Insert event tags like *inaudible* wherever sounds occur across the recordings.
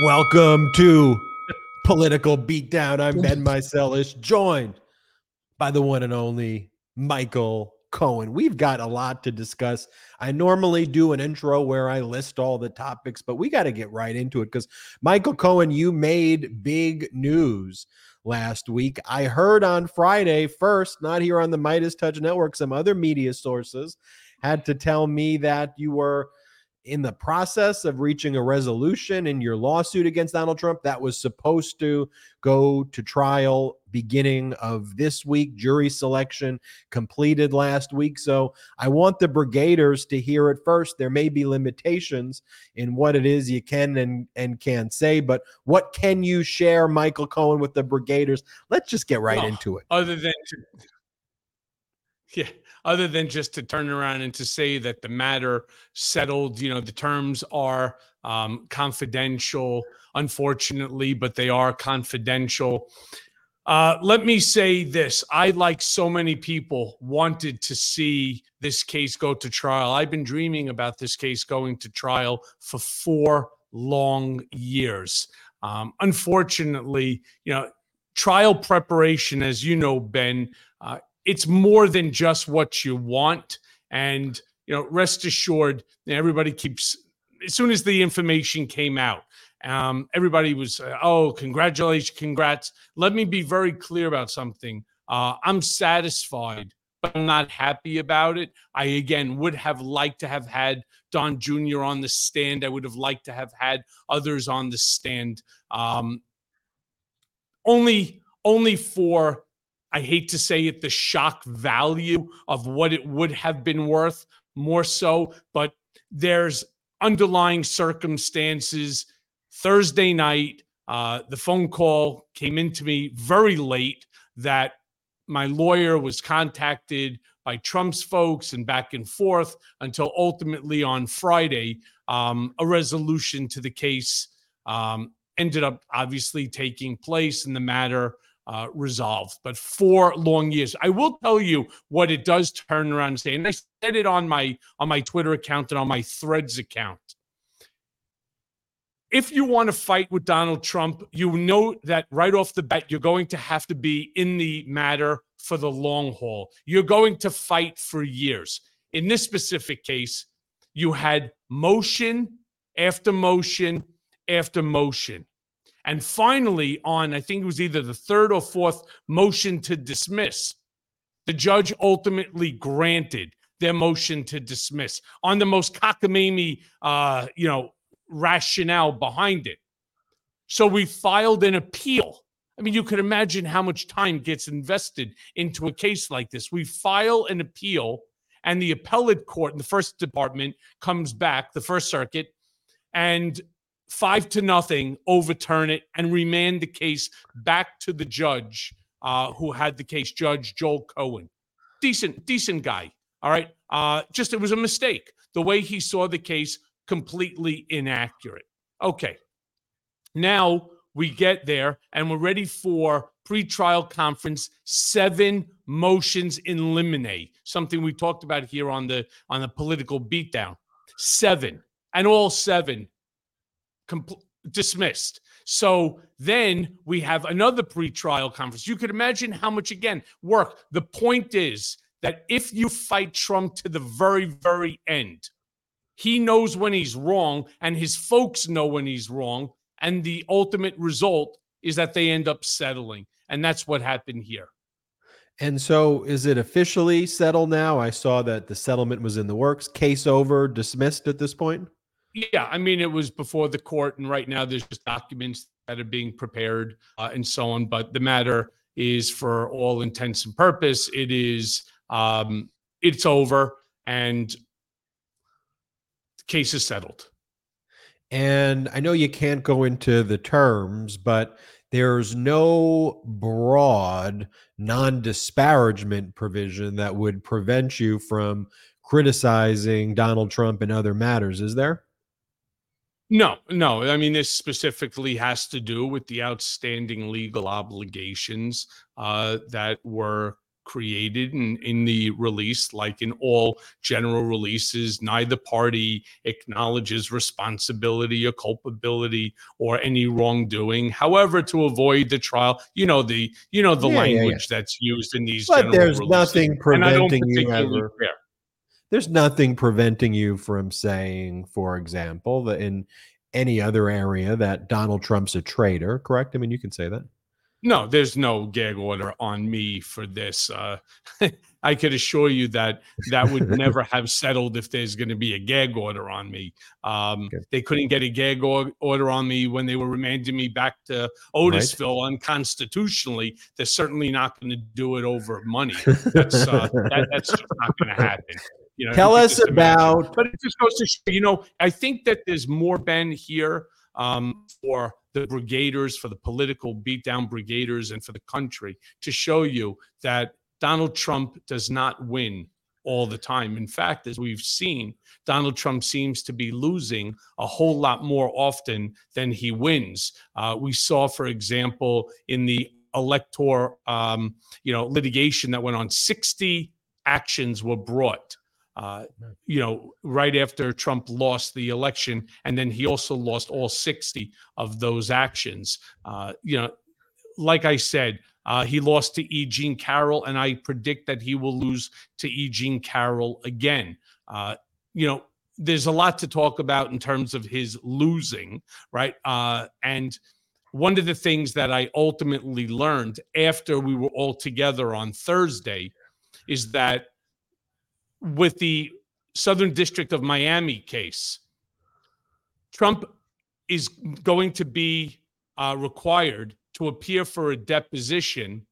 Welcome to Political Beatdown. I'm Ben Meiselas, joined by the one and only Michael Cohen. We've got a lot to discuss. I normally do an intro where I list all the topics, but we got to get right into it because Michael Cohen, you made big news last week. I heard on Friday first, not here on the MeidasTouch Network, some other media sources had to tell me that you were in the process of reaching a resolution in your lawsuit against Donald Trump that was supposed to go to trial beginning of this week. Jury selection completed last week. So I want the brigaders to hear it first. There may be limitations in what it is you can and, and can say, but what can you share, Michael Cohen, with the brigaders? Let's just get right well, into it. Other than to, yeah, other than just to turn around and to say that the matter settled, you know, the terms are um, confidential, unfortunately, but they are confidential. Uh, let me say this. I, like so many people, wanted to see this case go to trial. I've been dreaming about this case going to trial for four long years. Um, unfortunately, you know, trial preparation, as you know, Ben, uh, it's more than just what you want. And, you know, rest assured, everybody keeps, as soon as the information came out, um, everybody was, uh, oh, congratulations, congrats. Let me be very clear about something. Uh, I'm satisfied, but I'm not happy about it. I, again, would have liked to have had Don Jr. on the stand. I would have liked to have had others on the stand. Um, only, only for I hate to say it, the shock value of what it would have been worth more so, but there's underlying circumstances. Thursday night, uh, the phone call came into me very late that my lawyer was contacted by Trump's folks and back and forth until ultimately on Friday, um, a resolution to the case um, ended up obviously taking place in the matter uh, resolved. But four long years. I will tell you what it does turn around and say, and I said it on my on my Twitter account and on my Threads account. If you want to fight with Donald Trump, you know that right off the bat, you're going to have to be in the matter for the long haul. You're going to fight for years. In this specific case, you had motion after motion after motion. And finally, on I think it was either the third or fourth motion to dismiss, the judge ultimately granted their motion to dismiss on the most cockamamie, uh, you know, rationale behind it. So we filed an appeal. I mean, you could imagine how much time gets invested into a case like this. We file an appeal, and the appellate court in the first department comes back, the First Circuit, and five to nothing, overturn it, and remand the case back to the judge uh, who had the case, Judge Joel Cohen. Decent, decent guy. All right. Uh, just it was a mistake. The way he saw the case, completely inaccurate. Okay. Now we get there and we're ready for pre-trial conference seven motions in limine something we talked about here on the on the political beatdown seven and all seven compl- dismissed. So then we have another pre-trial conference. You could imagine how much again work. The point is that if you fight Trump to the very, very end, he knows when he's wrong, and his folks know when he's wrong. And the ultimate result is that they end up settling. And that's what happened here. And so, is it officially settled now? I saw that the settlement was in the works. Case over, dismissed at this point? Yeah, I mean, it was before the court, and right now there's just documents that are being prepared uh, and so on. But the matter is, for all intents and purpose, it is um, it's over, and the case is settled. And I know you can't go into the terms, but there's no broad non disparagement provision that would prevent you from criticizing Donald Trump in other matters, is there? No, no. I mean, this specifically has to do with the outstanding legal obligations uh, that were created in, in the release, like in all general releases. Neither party acknowledges responsibility or culpability or any wrongdoing. However, to avoid the trial, you know the you know the Yeah, yeah, language that's used in these. But general there's releases, nothing and I don't preventing you ever. care. There's nothing preventing you from saying, for example, that in any other area that Donald Trump's a traitor, correct? I mean, you can say that. No, there's no gag order on me for this. Uh, *laughs* I could assure you that that would *laughs* never have settled if there's going to be a gag order on me. Um, Okay. They couldn't get a gag or- order on me when they were remanding me back to Otisville unconstitutionally. They're certainly not going to do it over money. *laughs* That's uh, that, that's just not going to happen. You know, Tell us imagine. about But it just goes to show, you know, I think that there's more Ben here um, for the brigaders, for the political beatdown brigaders, and for the country to show you that Donald Trump does not win all the time. In fact, as we've seen, Donald Trump seems to be losing a whole lot more often than he wins. Uh, we saw, for example, in the elector, um, you know, litigation that went on, 60 actions were brought uh, you know, right after Trump lost the election, and then he also lost all 60 of those actions. Uh, you know, like I said, uh, he lost to E. Jean Carroll, and I predict that he will lose to E. Jean Carroll again. Uh, you know, there's a lot to talk about in terms of his losing, right? Uh, and one of the things that I ultimately learned after we were all together on Thursday is that with the Southern District of Miami case, Trump is going to be uh, required to appear for a deposition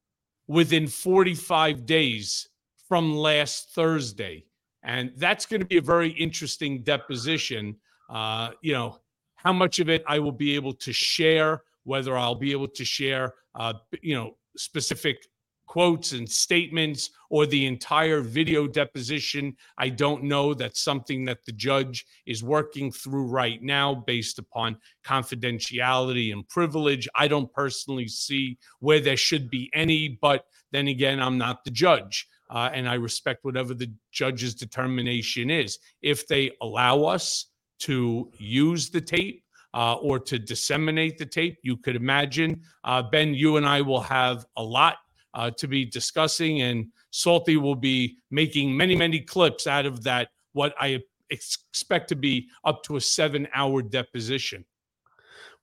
within 45 days from last Thursday. And that's going to be a very interesting deposition. Uh, you know, how much of it I will be able to share, whether I'll be able to share, uh, you know, specific quotes and statements or the entire video deposition. I don't know. That's something that the judge is working through right now based upon confidentiality and privilege. I don't personally see where there should be any, but then again, I'm not the judge. Uh, and I respect whatever the judge's determination is. If they allow us to use the tape, uh, or to disseminate the tape. You could imagine, uh, Ben, you and I will have a lot uh, to be discussing, and Salty will be making many, many clips out of that, what I expect to be up to a seven hour deposition.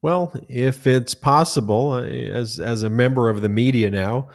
Well, if it's possible, uh, as as a member of the media now,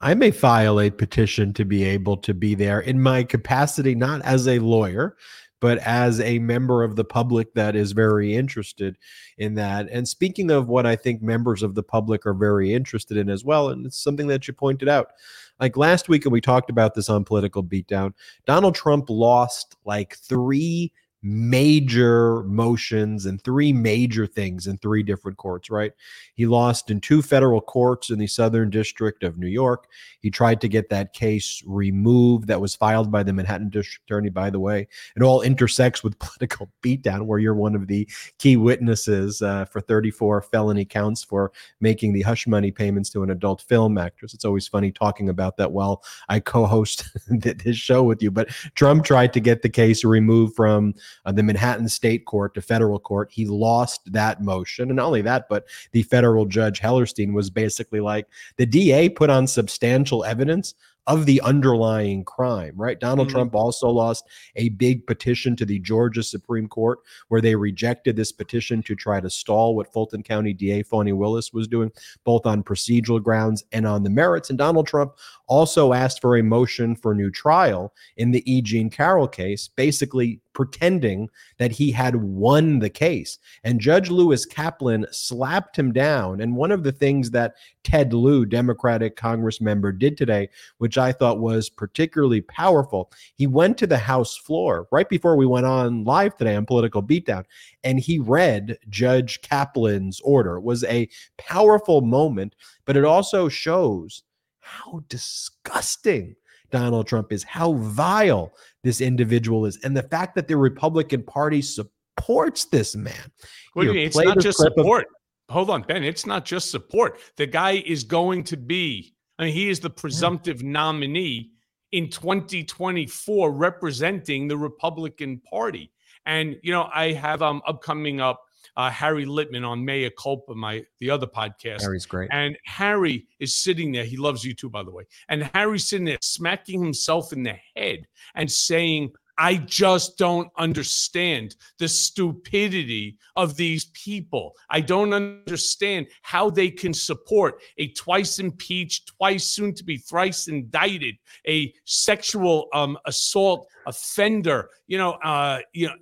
I may file a petition to be able to be there in my capacity, not as a lawyer, but as a member of the public that is very interested in that. And speaking of what I think members of the public are very interested in as well, and it's something that you pointed out. Like last week, and we talked about this on Political Beatdown, Donald Trump lost like three major motions and three major things in three different courts, right? He lost in two federal courts in the Southern District of New York. He tried to get that case removed that was filed by the Manhattan District Attorney, by the way. It all intersects with *laughs* political beatdown, where you're one of the key witnesses uh, for 34 felony counts for making the hush money payments to an adult film actress. It's always funny talking about that while I co host *laughs* this show with you. But Trump tried to get the case removed from uh, the Manhattan State Court to federal court. He lost that motion. And not only that, but the federal judge Hellerstein was basically like the DA put on substantial evidence of the underlying crime, right? Donald Mhm. Trump also lost a big petition to the Georgia Supreme Court where they rejected this petition to try to stall what Fulton County DA Fani Willis was doing, both on procedural grounds and on the merits. And Donald Trump also asked for a motion for new trial in the E. Jean Carroll case, basically pretending that he had won the case. And Judge Lewis Kaplan slapped him down. And one of the things that Ted Lieu, Democratic Congress member, did today, which I thought was particularly powerful, he went to the House floor right before we went on live today on Political Beatdown, and he read Judge Kaplan's order. It was a powerful moment, but it also shows how disgusting Donald Trump is, how vile this individual is, and the fact that the Republican Party supports this man. What do you mean? It's not just clip of- support. Hold on, Ben. It's not just support. The guy is going to be I mean, he is the presumptive nominee in 2024 representing the Republican Party. And, you know, I have um upcoming up uh, Harry Litman on Mea Culpa, my the other podcast. Harry's great. And Harry is sitting there. He loves you too, by the way. And Harry's sitting there smacking himself in the head and saying, I just don't understand the stupidity of these people. I don't understand how they can support a twice impeached, twice soon to be thrice indicted, a sexual um, assault offender. You know, uh, you know,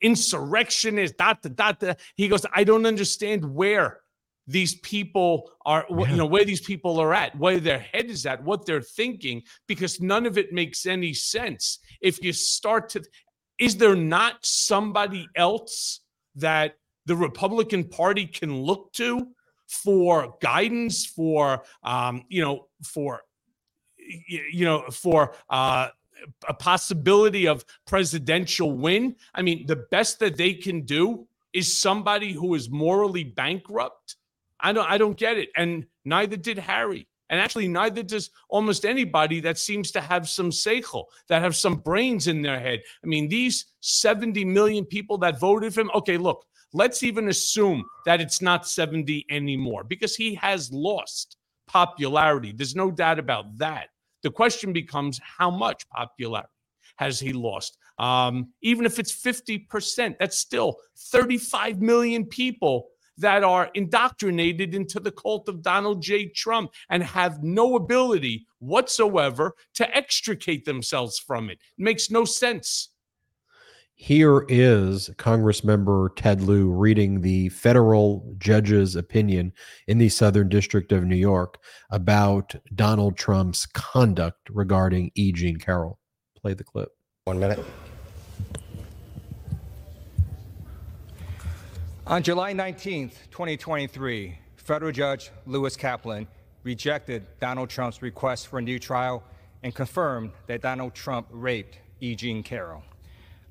insurrectionist, dot, dot, dot. He goes, I don't understand where these people are, yeah. you know, where these people are at, where their head is at, what they're thinking, because none of it makes any sense. If you start to, is there not somebody else that the Republican Party can look to for guidance, for, um, you know, for, you know, for, uh, a possibility of presidential win. I mean, the best that they can do is somebody who is morally bankrupt. I don't I don't get it. And neither did Harry. And actually, neither does almost anybody that seems to have some seichel, that have some brains in their head. I mean, these 70 million people that voted for him, okay, look, let's even assume that it's not 70 anymore because he has lost popularity. There's no doubt about that. The question becomes how much popularity has he lost? Um, even if it's 50%, that's still 35 million people that are indoctrinated into the cult of Donald J. Trump and have no ability whatsoever to extricate themselves from it. it makes no sense. Here is Congressmember Ted Lieu reading the federal judge's opinion in the Southern District of New York about Donald Trump's conduct regarding E. Jean Carroll. Play the clip. One minute. On July 19th, 2023, federal judge Lewis Kaplan rejected Donald Trump's request for a new trial and confirmed that Donald Trump raped E. Jean Carroll.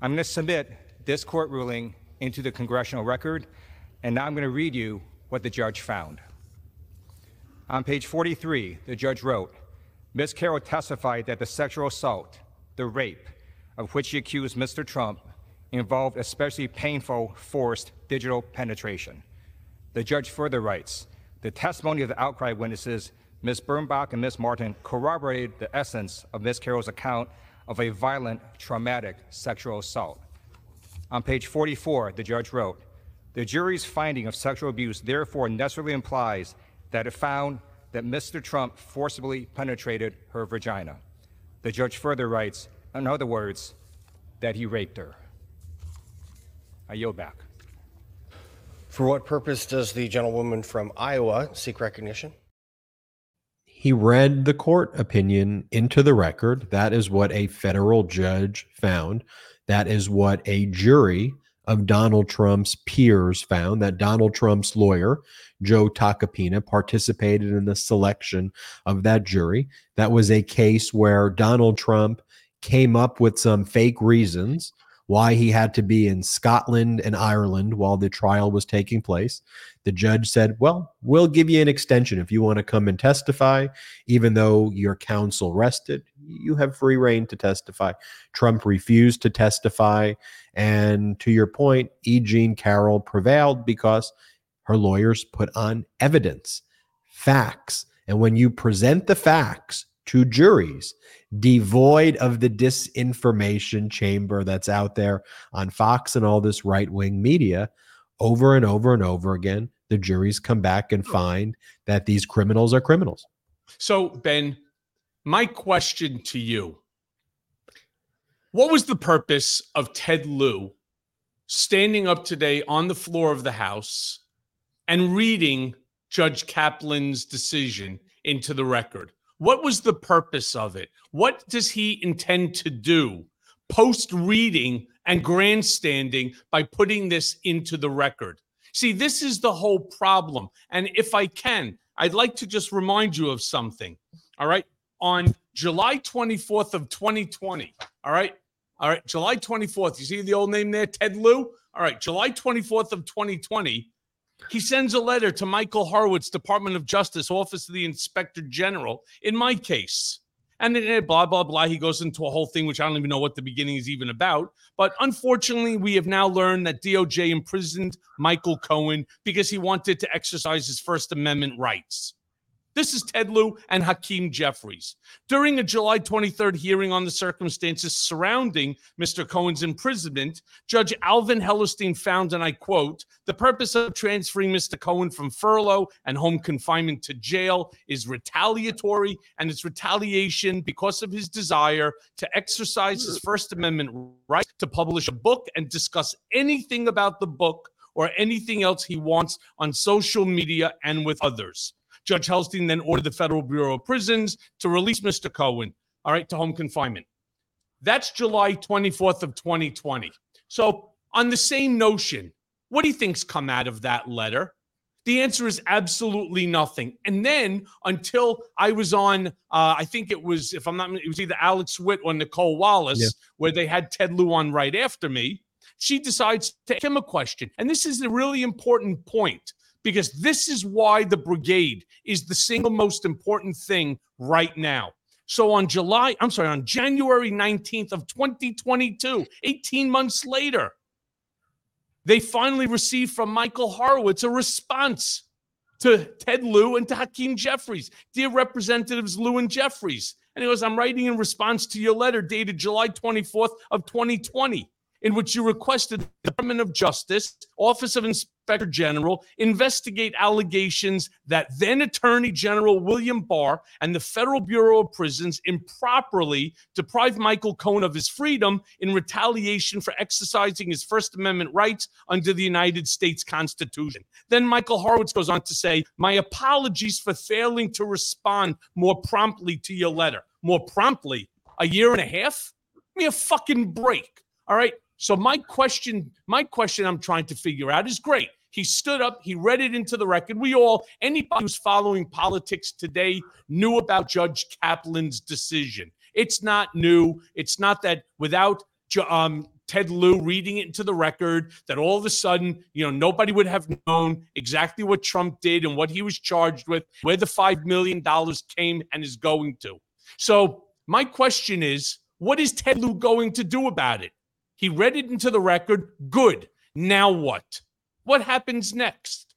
I'm going to submit this court ruling into the congressional record, and now I'm going to read you what the judge found. On page 43, the judge wrote, Ms. Carroll testified that the sexual assault, the rape, of which she accused Mr. Trump involved especially painful, forced digital penetration. The judge further writes, the testimony of the outcry witnesses, Ms. Birnbach and Ms. Martin, corroborated the essence of Ms. Carroll's account of a violent, traumatic sexual assault. On page 44, the judge wrote, the jury's finding of sexual abuse therefore necessarily implies that it found that Mr. Trump forcibly penetrated her vagina. The judge further writes, in other words, that he raped her. I yield back. For what purpose does the gentlewoman from Iowa seek recognition? He read the court opinion into the record. That is what a federal judge found. That is what a jury of Donald Trump's peers found that Donald Trump's lawyer, Joe Tacopina, participated in the selection of that jury. That was a case where Donald Trump came up with some fake reasons why he had to be in Scotland and Ireland while the trial was taking place. The judge said, Well, we'll give you an extension if you want to come and testify, even though your counsel rested. You have free reign to testify. Trump refused to testify. And to your point, E. Jean Carroll prevailed because her lawyers put on evidence, facts. And when you present the facts to juries, devoid of the disinformation chamber that's out there on Fox and all this right wing media over and over and over again. The juries come back and hmm. find that these criminals are criminals. So, Ben, my question to you What was the purpose of Ted Lieu standing up today on the floor of the House and reading Judge Kaplan's decision into the record? What was the purpose of it? What does he intend to do post reading and grandstanding by putting this into the record? See, this is the whole problem. And if I can, I'd like to just remind you of something. All right. On July 24th of 2020, all right. All right. July 24th. You see the old name there, Ted Lieu? All right. July 24th of 2020, He sends a letter to Michael Horowitz's Department of Justice, Office of the Inspector General, in my case. And then eh, blah, blah, blah. He goes into a whole thing, which I don't even know what the beginning is even about. But unfortunately, we have now learned that DOJ imprisoned Michael Cohen because he wanted to exercise his First Amendment rights. This is Ted Lieu and Hakeem Jeffries. During a July 23rd hearing on the circumstances surrounding Mr. Cohen's imprisonment, Judge Alvin Hellerstein found, and I quote, the purpose of transferring Mr. Cohen from furlough and home confinement to jail is retaliatory, and it's retaliation because of his desire to exercise his First Amendment right to publish a book and discuss anything about the book or anything else he wants on social media and with others. Judge Hellerstein then ordered the Federal Bureau of Prisons to release Mr. Cohen, all right, to home confinement. That's July 24th of 2020. So, on the same notion, what do you think's come out of that letter? The answer is absolutely nothing. And then until I was on, uh, I think it was, if I'm not, it was either Alex Witt or Nicolle Wallace, yeah. where they had Ted Lieu on right after me. She decides to ask him a question. And this is a really important point because this is why the brigade is the single most important thing right now. So on July, I'm sorry, on January 19th of 2022, 18 months later, they finally received from Michael Horowitz a response to Ted Lieu and to Hakeem Jeffries. Dear Representatives Lieu and Jeffries. And he goes, I'm writing in response to your letter dated July 24th of 2020 in which you requested the Department of Justice, Office of Inspector General, investigate allegations that then Attorney General William Barr and the Federal Bureau of Prisons improperly deprived Michael Cohen of his freedom in retaliation for exercising his First Amendment rights under the United States Constitution. Then Michael Horowitz goes on to say, My apologies for failing to respond more promptly to your letter. More promptly? A year and a half? Give me a fucking break. All right. So my question, my question I'm trying to figure out is great. He stood up, he read it into the record. We all, anybody who's following politics today knew about Judge Kaplan's decision. It's not new. It's not that without um, Ted Lieu reading it into the record that all of a sudden, you know, nobody would have known exactly what Trump did and what he was charged with, where the $5 million came and is going to. So my question is, what is Ted Lieu going to do about it? He read it into the record. Good. Now what? What happens next?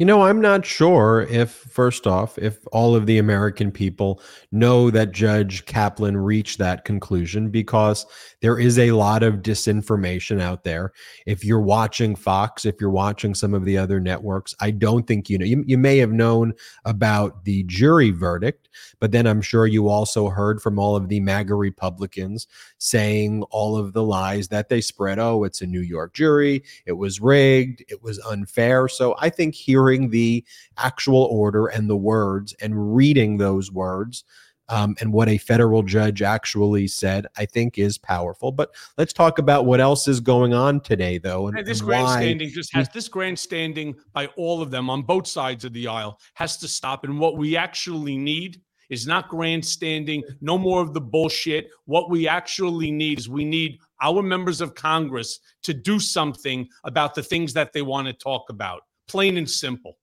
You know, I'm not sure if, first off, if all of the American people know that Judge Kaplan reached that conclusion because there is a lot of disinformation out there. If you're watching Fox, if you're watching some of the other networks, I don't think you know. You, you may have known about the jury verdict, but then I'm sure you also heard from all of the MAGA Republicans saying all of the lies that they spread. Oh, it's a New York jury. It was rigged. It was unfair. So I think hearing hearing the actual order and the words and reading those words um, and what a federal judge actually said, I think is powerful. But let's talk about what else is going on today, though. And, and this and grandstanding just has this grandstanding by all of them on both sides of the aisle has to stop. And what we actually need is not grandstanding, no more of the bullshit. What we actually need is we need our members of Congress to do something about the things that they want to talk about plain and simple.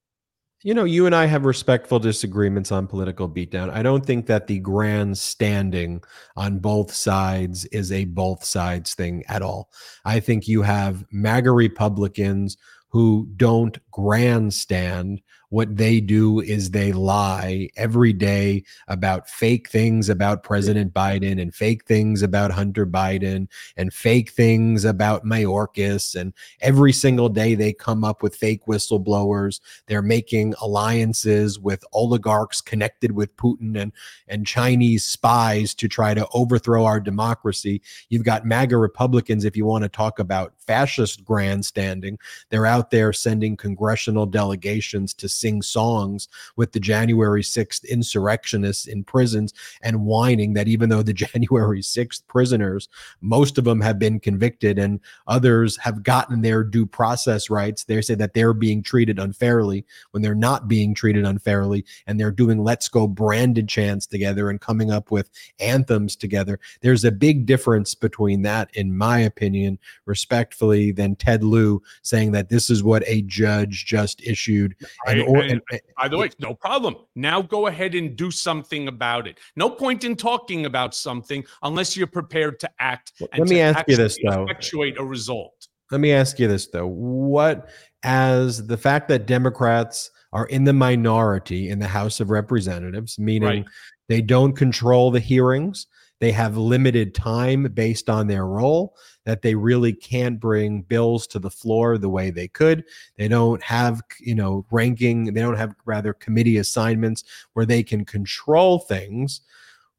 You know, you and I have respectful disagreements on political beatdown. I don't think that the grandstanding on both sides is a both sides thing at all. I think you have MAGA Republicans who don't grandstand what they do is they lie every day about fake things about President Biden and fake things about Hunter Biden and fake things about Mayorkas. And every single day they come up with fake whistleblowers. They're making alliances with oligarchs connected with Putin and, and Chinese spies to try to overthrow our democracy. You've got MAGA Republicans, if you want to talk about fascist grandstanding, they're out there sending congressional delegations to sing songs with the January 6th insurrectionists in prisons and whining that even though the *laughs* January 6th prisoners, most of them have been convicted and others have gotten their due process rights, they say that they're being treated unfairly when they're not being treated unfairly and they're doing let's go branded chants together and coming up with anthems together. There's a big difference between that, in my opinion, respectfully, than Ted Lieu saying that this is what a judge just issued. And, or, and, and, by the way, no problem. Now go ahead and do something about it. No point in talking about something unless you're prepared to act. Let me ask you this though. Effectuate a result. Let me ask you this though. What as the fact that Democrats are in the minority in the House of Representatives, meaning right. they don't control the hearings, they have limited time based on their role that they really can't bring bills to the floor the way they could. They don't have you know ranking they don't have rather committee assignments where they can control things.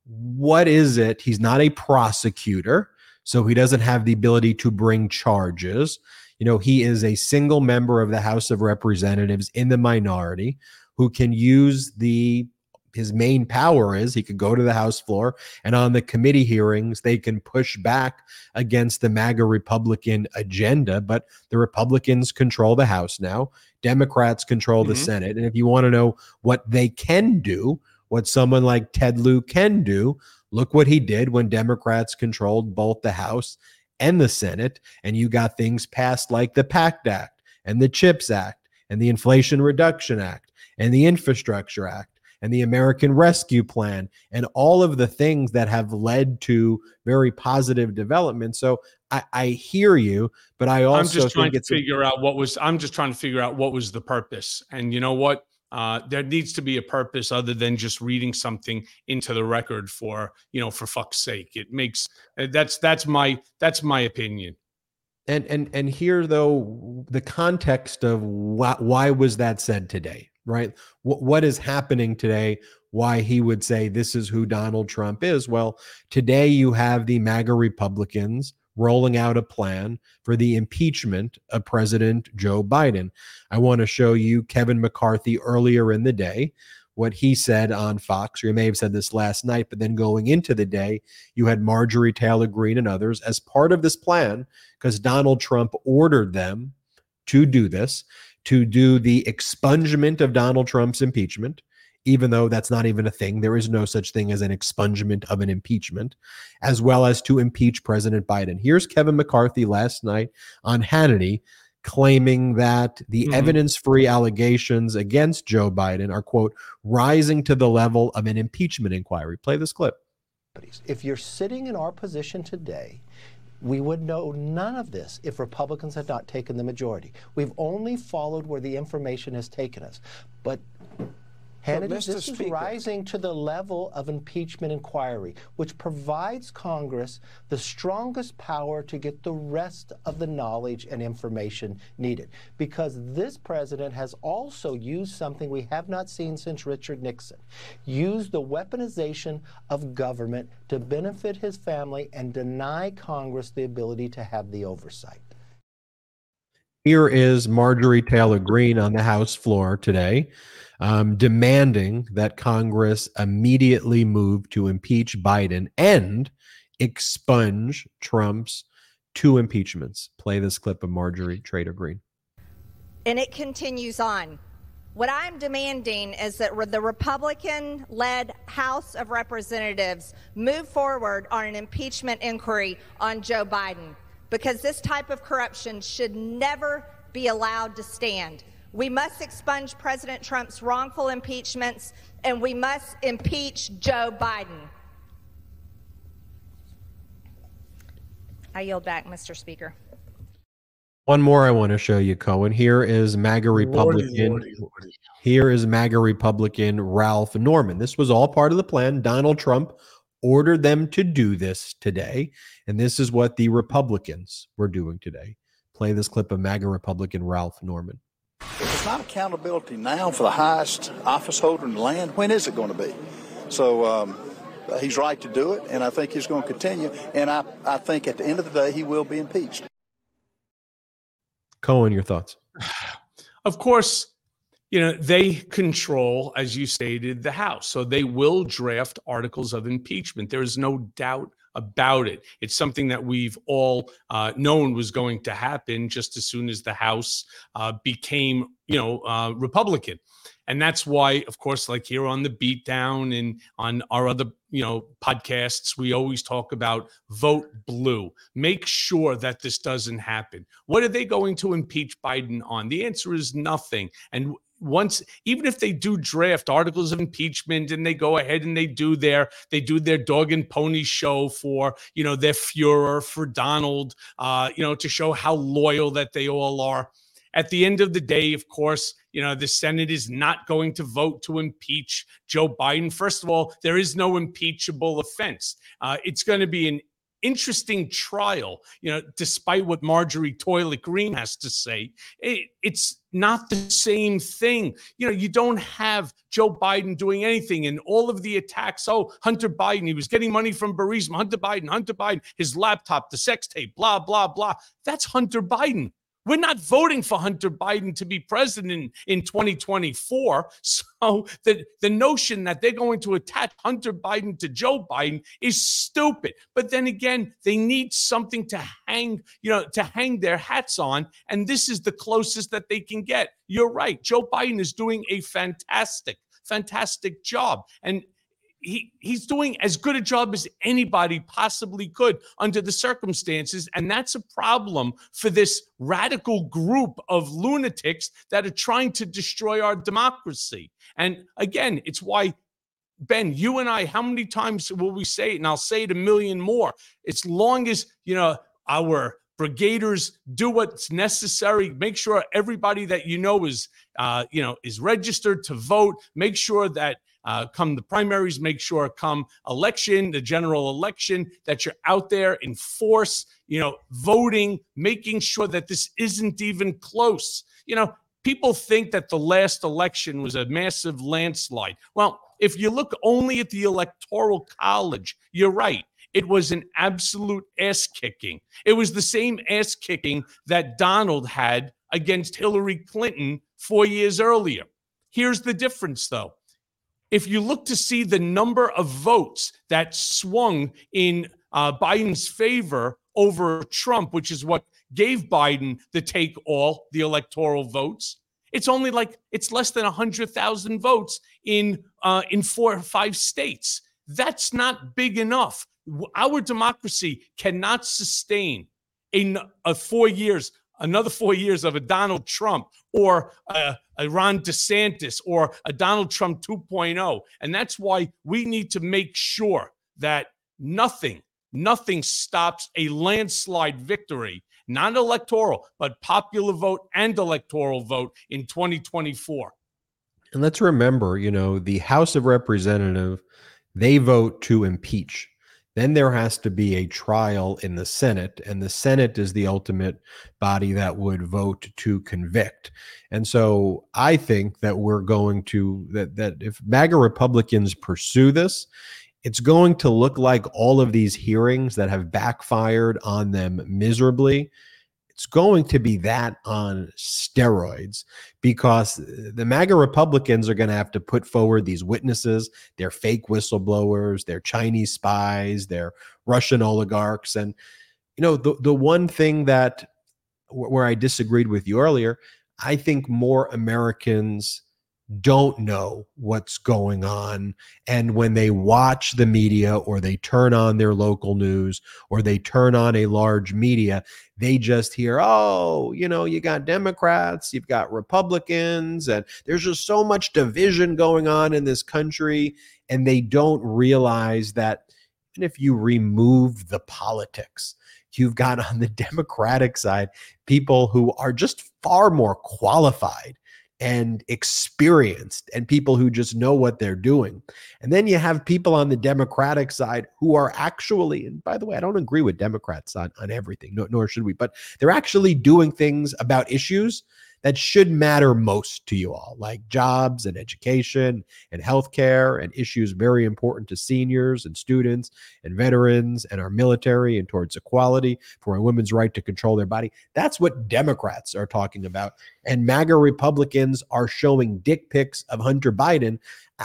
What is it? He's not a prosecutor so he doesn't have the ability to bring charges. You know he is a single member of the house of representatives in the minority who can use the his main power is he could go to the House floor and on the committee hearings, they can push back against the MAGA Republican agenda. But the Republicans control the House now, Democrats control mm-hmm. the Senate. And if you want to know what they can do, what someone like Ted Lieu can do, look what he did when Democrats controlled both the House and the Senate. And you got things passed like the PACT Act and the CHIPS Act and the Inflation Reduction Act and the Infrastructure Act and the American Rescue Plan and all of the things that have led to very positive development. So I, I hear you, but I also I'm just trying to figure out what was I'm just trying to figure out what was the purpose. And you know what? Uh, there needs to be a purpose other than just reading something into the record for you know for fuck's sake. It makes uh, that's that's my that's my opinion and and and here though the context of why, why was that said today right? What, what is happening today? Why he would say this is who Donald Trump is? Well, today you have the MAGA Republicans rolling out a plan for the impeachment of President Joe Biden. I want to show you Kevin McCarthy earlier in the day what he said on Fox, or you may have said this last night, but then going into the day, you had Marjorie Taylor Greene and others as part of this plan because Donald Trump ordered them to do this to do the expungement of Donald Trump's impeachment, even though that's not even a thing. There is no such thing as an expungement of an impeachment, as well as to impeach President Biden. Here's Kevin McCarthy last night on Hannity claiming that the mm-hmm. evidence free allegations against Joe Biden are, quote, rising to the level of an impeachment inquiry. Play this clip. If you're sitting in our position today, we would know none of this if Republicans had not taken the majority. We've only followed where the information has taken us. But Hannity, this Speaker. is rising to the level of impeachment inquiry, which provides Congress the strongest power to get the rest of the knowledge and information needed. Because this president has also used something we have not seen since Richard Nixon used the weaponization of government to benefit his family and deny Congress the ability to have the oversight. Here is Marjorie Taylor Greene on the House floor today um, demanding that Congress immediately move to impeach Biden and expunge Trump's two impeachments. Play this clip of Marjorie Taylor Greene. And it continues on. What I'm demanding is that the Republican led House of Representatives move forward on an impeachment inquiry on Joe Biden because this type of corruption should never be allowed to stand. We must expunge President Trump's wrongful impeachments, and we must impeach Joe Biden. I yield back, Mr. Speaker. One more I want to show you, Cohen. Here is MAGA Republican. Lordy, Lordy, Lordy. Here is MAGA Republican Ralph Norman. This was all part of the plan. Donald Trump ordered them to do this today. And this is what the Republicans were doing today. Play this clip of MAGA Republican Ralph Norman. If it's not accountability now for the highest office holder in the land, when is it going to be? So um, he's right to do it, and I think he's going to continue. And I, I think at the end of the day, he will be impeached. Cohen, your thoughts? *sighs* Of course, you know, they control, as you stated, the House. So they will draft articles of impeachment. There is no doubt about it. It's something that we've all uh, known was going to happen just as soon as the House uh, became, you know, uh, Republican. And that's why, of course, like here on the beatdown and on our other, you know, podcasts, we always talk about vote blue. Make sure that this doesn't happen. What are they going to impeach Biden on? The answer is nothing. And once even if they do draft articles of impeachment and they go ahead and they do their they do their dog and pony show for you know their furor for donald uh you know to show how loyal that they all are. At the end of the day of course you know the senate is not going to vote to impeach joe biden. First of all there is no impeachable offense. Uh, it's going to be an interesting trial. You know, despite what Marjorie Toilet Green has to say, it, it's not the same thing. You know, you don't have Joe Biden doing anything and all of the attacks. Oh, Hunter Biden, he was getting money from Burisma. Hunter Biden, Hunter Biden, his laptop, the sex tape, blah, blah, blah. That's Hunter Biden. We're not voting for Hunter Biden to be president in 2024. *laughs* So the, the notion that they're going to attach Hunter Biden to Joe Biden is stupid. But then again, they need something to hang, you know, to hang their hats on. And this is the closest that they can get. You're right. Joe Biden is doing a fantastic, fantastic job. And he he's doing as good a job as anybody possibly could under the circumstances and that's a problem for this radical group of lunatics that are trying to destroy our democracy and again it's why Ben, you and I, how many times will we say it? And I'll say it a million more. As long as, you know, our brigaders do what's necessary make sure everybody that you know is uh, you know is registered to vote make sure that uh, come the primaries, make sure come election, the general election, that you're out there in force, you know, voting, making sure that this isn't even close. You know, people think that the last election was a massive landslide. Well, if you look only at the electoral college, you're right. It was an absolute ass kicking. It was the same ass kicking that Donald had against Hillary Clinton four years earlier. Here's the difference, though if you look to see the number of votes that swung in uh, Biden's favor over Trump, which is what gave Biden the take all, the electoral votes, it's only like it's less than 100,000 votes in uh, in four or five states. That's not big enough. Our democracy cannot sustain in a four years another four years of a Donald Trump or a, a, Ron DeSantis or a Donald Trump 2.0. And that's why we need to make sure that nothing, nothing stops a landslide victory, not electoral, but popular vote and electoral vote in 2024. And let's remember, you know, the House of Representative, they vote to impeach. Then there has to be a trial in the Senate, and the Senate is the ultimate body that would vote to convict. And so I think that we're going to that that if MAGA Republicans pursue this, it's going to look like all of these hearings that have backfired on them miserably it's going to be that on steroids because the MAGA Republicans are going to have to put forward these witnesses, their fake whistleblowers, their Chinese spies, their Russian oligarchs. And, you know, the, the one thing that where I disagreed with you earlier, I think more Americans don't know what's going on. And when they watch the media or they turn on their local news or they turn on a large media, they just hear, oh, you know, you got Democrats, you've got Republicans, and there's just so much division going on in this country. And they don't realize that even if you remove the politics, you've got on the *laughs* Democratic side people who are just far more qualified and experienced and people who just know what they're doing. And then you have people on the Democratic side who are actually, and by the way, I don't agree with Democrats on, on everything, no, nor should we, but they're actually doing things about issues that should matter most to you all, like jobs and education and healthcare and issues very important to seniors and students and veterans and our military and towards equality for a women's right to control their body. That's what Democrats are talking about. And MAGA Republicans are showing dick pics of Hunter Biden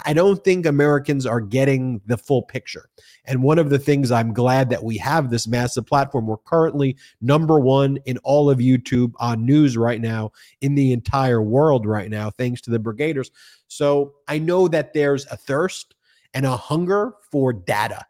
I don't think Americans are getting the full picture. And one of the things I'm glad that we have this massive platform, we're currently number one in all of YouTube on news right now in the entire world right now, thanks to the Brigaders. So I know that there's a thirst and a hunger for data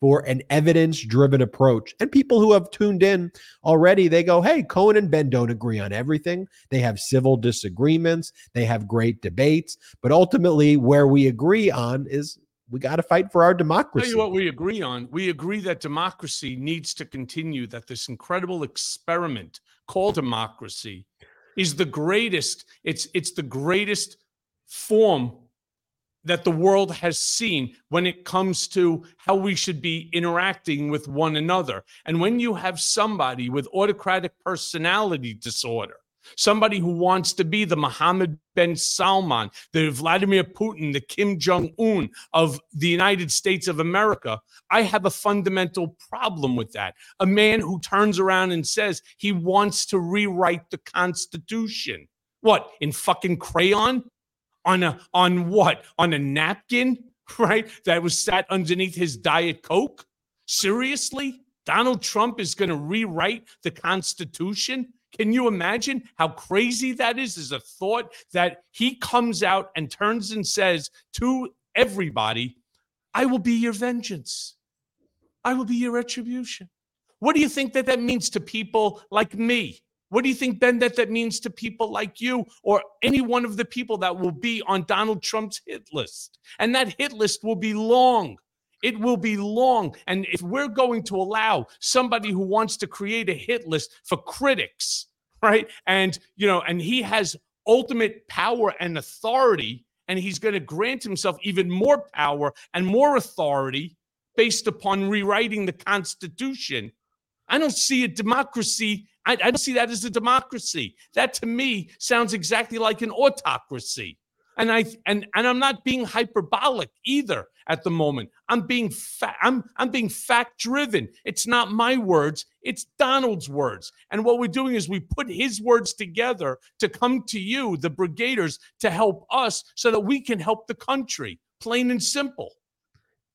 for an evidence driven approach. And people who have tuned in already, they go, hey, Cohen and Ben don't agree on everything. They have civil disagreements, they have great debates. But ultimately, where we agree on is we got to fight for our democracy. Tell you what we agree on. We agree that democracy needs to continue, that this incredible experiment called democracy is the greatest, it's it's the greatest form that the world has seen when it comes to how we should be interacting with one another. And when you have somebody with autocratic personality disorder, somebody who wants to be the Mohammed bin Salman, the Vladimir Putin, the Kim Jong un of the United States of America, I have a fundamental problem with that. A man who turns around and says he wants to rewrite the Constitution. What, in fucking crayon? On a on what? On a napkin, *laughs* right? That was sat underneath his diet coke? Seriously? Donald Trump is going to rewrite the Constitution? Can you imagine how crazy that is as a thought that he comes out and turns and says to everybody, I will be your vengeance. I will be your retribution. What do you think that that means to people like me? What do you think, Ben, that that means to people like you or any one of the people that will be on Donald Trump's hit list? And that hit list will be long. It will be long. And if we're going to allow somebody who wants to create a hit list for critics, right? And, you know, and he has ultimate power and authority, and he's going to grant himself even more power and more authority based upon rewriting the Constitution. I don't see a democracy I, I don't see that as a democracy. That to me sounds exactly like an autocracy. And I and and I'm not being hyperbolic either at the moment. I'm being fa- I'm I'm being fact driven. It's not my words, it's Donald's words. And what we're doing is we put his words together to come to you, the brigaders, to help us so that we can help the country. Plain and simple.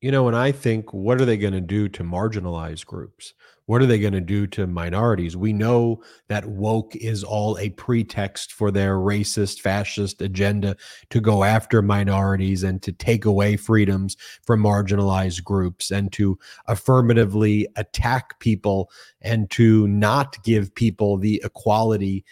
You know, and I think what are they going to do to marginalize groups? What are they going to do to minorities? We know that woke is all a pretext for their racist, fascist agenda to go after minorities and to take away freedoms from marginalized groups and to affirmatively attack people and to not give people the equality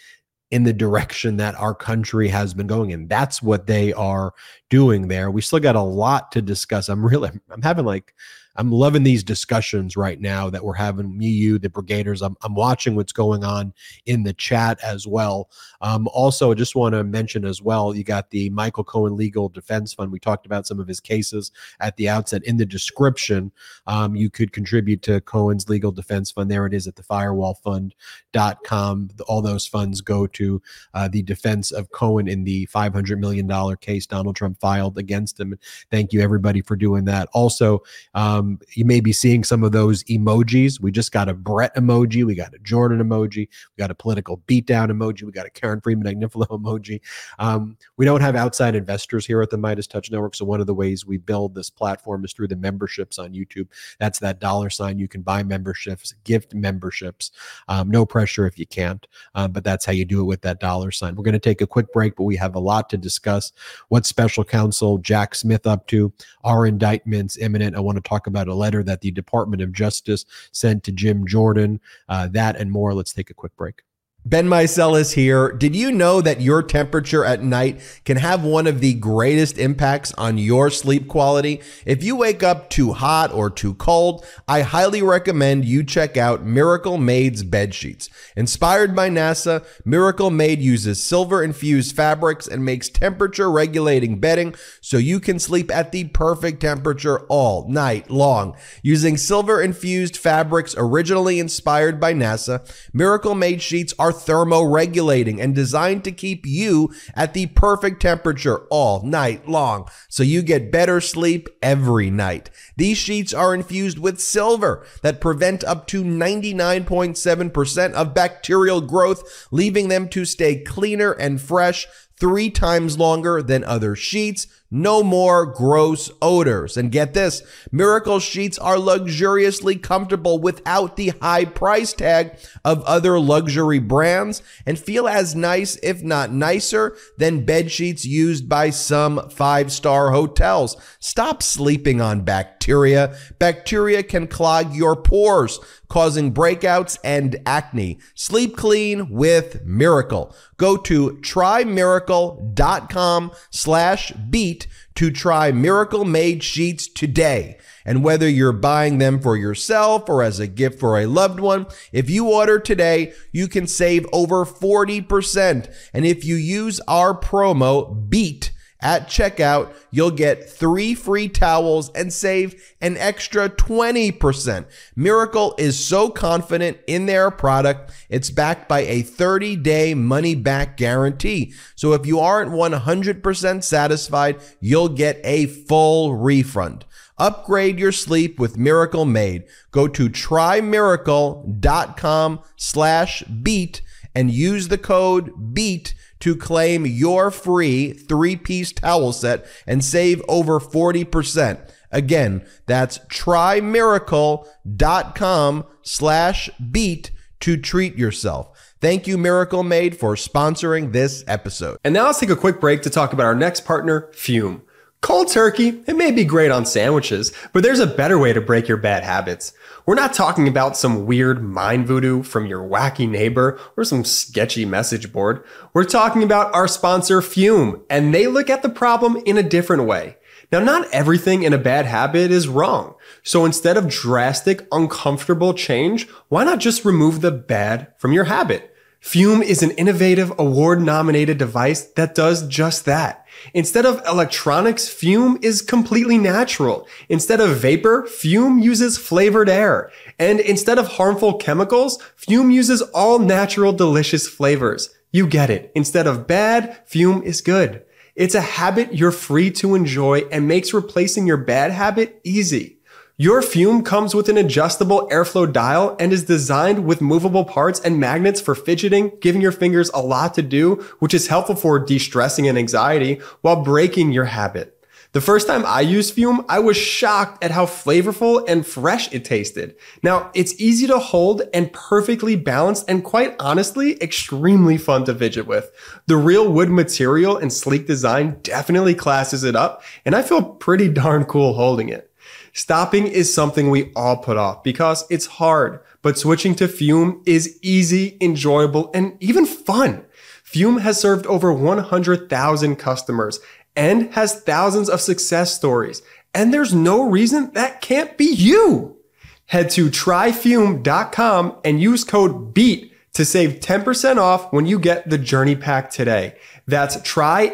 in the direction that our country has been going in. That's what they are doing there. We still got a lot to discuss. I'm really, I'm having like I'm loving these discussions right now that we're having. Me, you, the Brigaders. I'm I'm watching what's going on in the chat as well. Um, also, I just want to mention as well. You got the Michael Cohen Legal Defense Fund. We talked about some of his cases at the outset. In the description, um, you could contribute to Cohen's Legal Defense Fund. There it is at the firewallfund.com. All those funds go to uh, the defense of Cohen in the $500 million case Donald Trump filed against him. Thank you, everybody, for doing that. Also, um, um, you may be seeing some of those emojis. We just got a Brett emoji. We got a Jordan emoji. We got a political beatdown emoji. We got a Karen Freeman Agnifilo *laughs* emoji. Um, we don't have outside investors here at the MeidasTouch Network. So one of the ways we build this platform is through the memberships on YouTube. That's that dollar sign. You can buy memberships, gift memberships. Um, no pressure if you can't, um, but that's how you do it with that dollar sign. We're going to take a quick break, but we have a lot to discuss. What special counsel Jack Smith up to? Are indictments imminent? I want to talk about a letter that the Department of Justice sent to Jim Jordan. Uh, that and more. Let's take a quick break. Ben Meiselas here. Did you know that your temperature at night can have one of the greatest impacts on your sleep quality? If you wake up too hot or too cold, I highly recommend you check out Miracle Made's bed sheets. Inspired by NASA, Miracle Made uses silver infused fabrics and makes temperature regulating bedding so you can sleep at the perfect temperature all night long. Using silver infused fabrics originally inspired by NASA, Miracle Made sheets are are thermoregulating and designed to keep you at the perfect temperature all night long so you get better sleep every night. These sheets are infused with silver that prevent up to 99.7% of bacterial growth, leaving them to stay cleaner and fresh three times longer than other sheets. No more gross odors. And get this Miracle sheets are luxuriously comfortable without the high price tag of other luxury brands and feel as nice, if not nicer, than bed sheets used by some five star hotels. Stop sleeping on bacteria. Bacteria can clog your pores, causing breakouts and acne. Sleep clean with Miracle. Go to trymiracle.com slash beat to try Miracle Made sheets today. And whether you're buying them for yourself or as a gift for a loved one, if you order today, you can save over 40%. And if you use our promo BEAT, at checkout, you'll get three free towels and save an extra 20%. Miracle is so confident in their product, it's backed by a 30 day money back guarantee. So if you aren't 100% satisfied, you'll get a full refund. Upgrade your sleep with Miracle Made. Go to trymiracle.com slash beat and use the code BEAT to claim your free three piece towel set and save over 40%. Again, that's trymiracle.com slash beat to treat yourself. Thank you, Miracle Made, for sponsoring this episode. And now let's take a quick break to talk about our next partner, Fume. Cold turkey, it may be great on sandwiches, but there's a better way to break your bad habits. We're not talking about some weird mind voodoo from your wacky neighbor or some sketchy message board. We're talking about our sponsor Fume, and they look at the problem in a different way. Now, not everything in a bad habit is wrong. So instead of drastic, uncomfortable change, why not just remove the bad from your habit? Fume is an innovative award nominated device that does just that. Instead of electronics, Fume is completely natural. Instead of vapor, Fume uses flavored air. And instead of harmful chemicals, Fume uses all natural delicious flavors. You get it. Instead of bad, Fume is good. It's a habit you're free to enjoy and makes replacing your bad habit easy. Your fume comes with an adjustable airflow dial and is designed with movable parts and magnets for fidgeting, giving your fingers a lot to do, which is helpful for de-stressing and anxiety while breaking your habit. The first time I used Fume, I was shocked at how flavorful and fresh it tasted. Now, it's easy to hold and perfectly balanced and quite honestly, extremely fun to fidget with. The real wood material and sleek design definitely classes it up, and I feel pretty darn cool holding it. Stopping is something we all put off because it's hard, but switching to Fume is easy, enjoyable, and even fun. Fume has served over 100,000 customers and has thousands of success stories. And there's no reason that can't be you. Head to tryfum.com and use code BEAT to save 10% off when you get the journey pack today. That's tryfum.com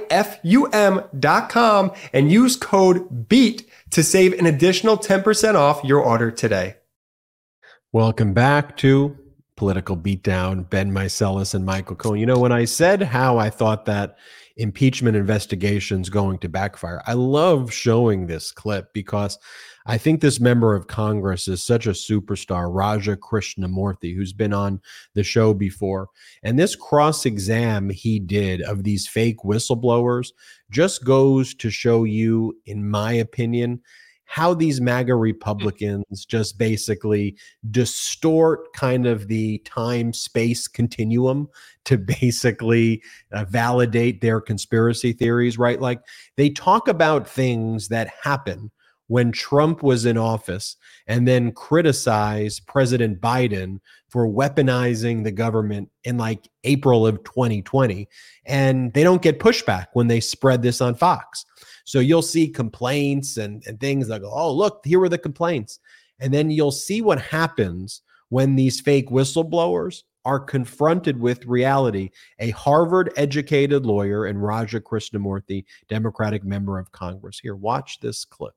and use code BEAT to save an additional 10% off your order today. Welcome back to Political Beatdown. Ben Meiselas and Michael Cohen. You know, when I said how I thought that impeachment investigations going to backfire, I love showing this clip because I think this member of Congress is such a superstar, Raja Krishnamoorthi, who's been on the show before. And this cross exam he did of these fake whistleblowers just goes to show you, in my opinion, how these MAGA Republicans just basically distort kind of the time space continuum to *laughs* basically uh, validate their conspiracy theories, right? Like they talk about things that happen when Trump was in office and then criticize President Biden for weaponizing the government in like April of 2020. And they don't get pushback when they spread this on Fox. So you'll see complaints and, and things like, oh, look, here were the complaints. And then you'll see what happens when these fake whistleblowers are confronted with reality. A Harvard educated lawyer and Raja Krishnamoorthi, Democratic member of Congress. Here, watch this clip.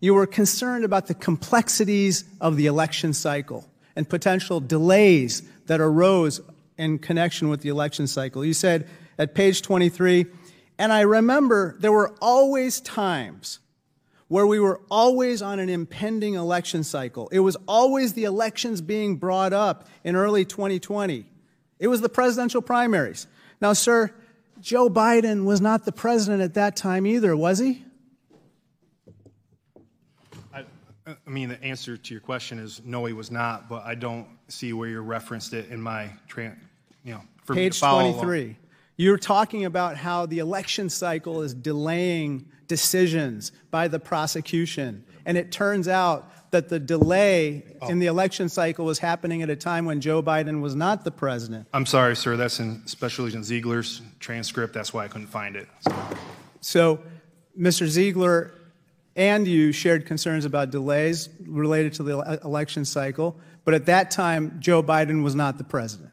You were concerned about the complexities of the election cycle and potential delays that arose in connection with the election cycle. You said at page 23, and I remember there were always times where we were always on an impending election cycle. It was always the elections being brought up in early 2020. It was the presidential primaries. Now, sir, Joe Biden was not the president at that time either, was he? I, mean, the answer to your question is no, he was not, but I don't see where you referenced it in my, you know, for me to Page follow along. 23. You're talking about how the election cycle is delaying decisions by the prosecution. And it turns out that the delay oh. in the election cycle was happening at a time when Joe Biden was not the president. I'm sorry, sir. That's in Special Agent Ziegler's transcript. That's why I couldn't find it. So, So, Mr. Ziegler and you shared concerns about delays related to the election cycle, but at that time, Joe Biden was not the president.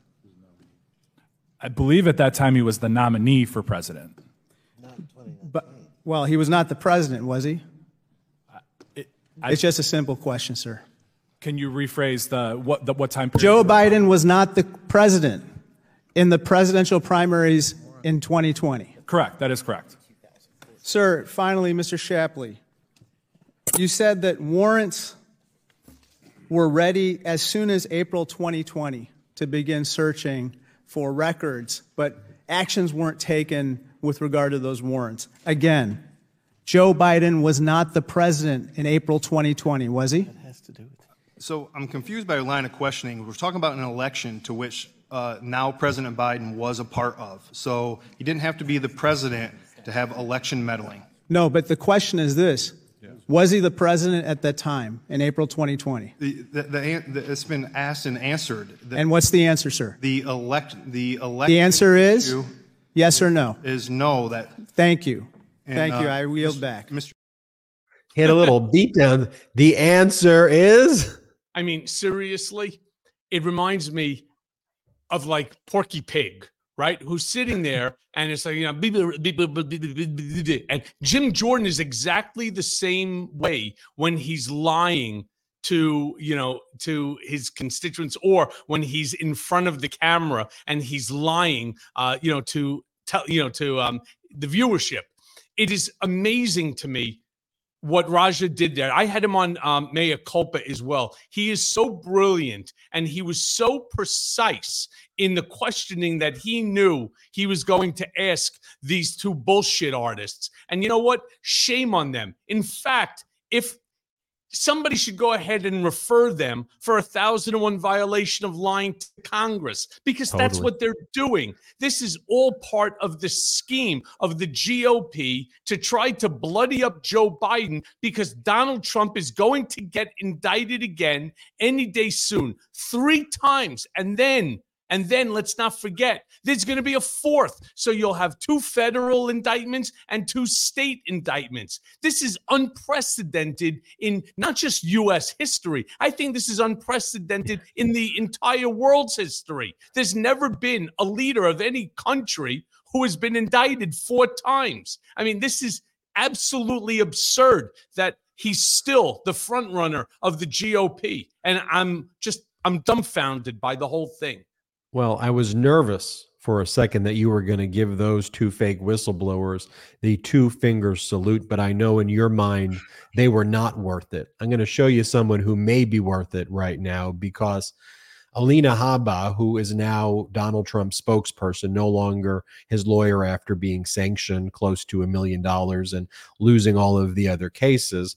I believe at that time he was the nominee for president. But, well, he was not the president, was he? I- it's just a simple question, sir. Can you rephrase the what the, what time period? Joe Biden was not the president in the presidential primaries in 2020. Correct. That is correct. Sir, finally, Mr. Shapley, you said that warrants were ready as soon as April 2020 to begin searching for records, but actions weren't taken with regard to those warrants. Again, Joe Biden was not the president in April 2020, was he? It has to do with. so I'm confused by your line of questioning. We're talking about an election to which uh, now President Biden was a part of. So he didn't have to be the president to have election meddling. No, but the question is this Was he the president at that time in April 2020? The, the, the, the, it's been asked and answered. The, And what's the answer, sir? the elect the elect The answer is yes or no. is no. That Thank you. and, Thank you. uh, I yield Mr. back. Mr. Hit a little *laughs* beat down. The answer is I mean, seriously, it reminds me of like Porky Pig, right? Who's sitting there and it's like, you know, and Jim Jordan is exactly the same way when he's lying to you know to his constituents or when he's in front of the camera and he's lying uh you know to tell you know to um the viewership it is amazing to me what Raja did there. I had him on um, Mea Culpa as well. He is so brilliant and he was so precise in the questioning that he knew he was going to ask these two bullshit artists. And you know what? Shame on them. In fact, if somebody should go ahead and refer them for a thousand and one violation of lying to Congress because that's what they're doing. This is all part of the scheme of the GOP to try to bloody up Joe Biden because Donald Trump is going to get indicted again any day soon, three times. And then and then let's not forget, there's going to be a fourth. So you'll have two federal indictments and two state indictments. This is unprecedented in not just US history. I think this is unprecedented in the entire world's history. There's never been a leader of any country who has been indicted four times. I mean, this is absolutely absurd that he's still the front runner of the GOP. And I'm just, I'm dumbfounded by the whole thing. Well, I was nervous for a second that you were going to give those two fake whistleblowers the two finger salute, but I know in your mind they were not worth it. I'm going to show you someone who may be worth it right now because Alina Habba, who is now Donald Trump's spokesperson, no longer his lawyer after being sanctioned close to a million dollars and losing all of the other cases.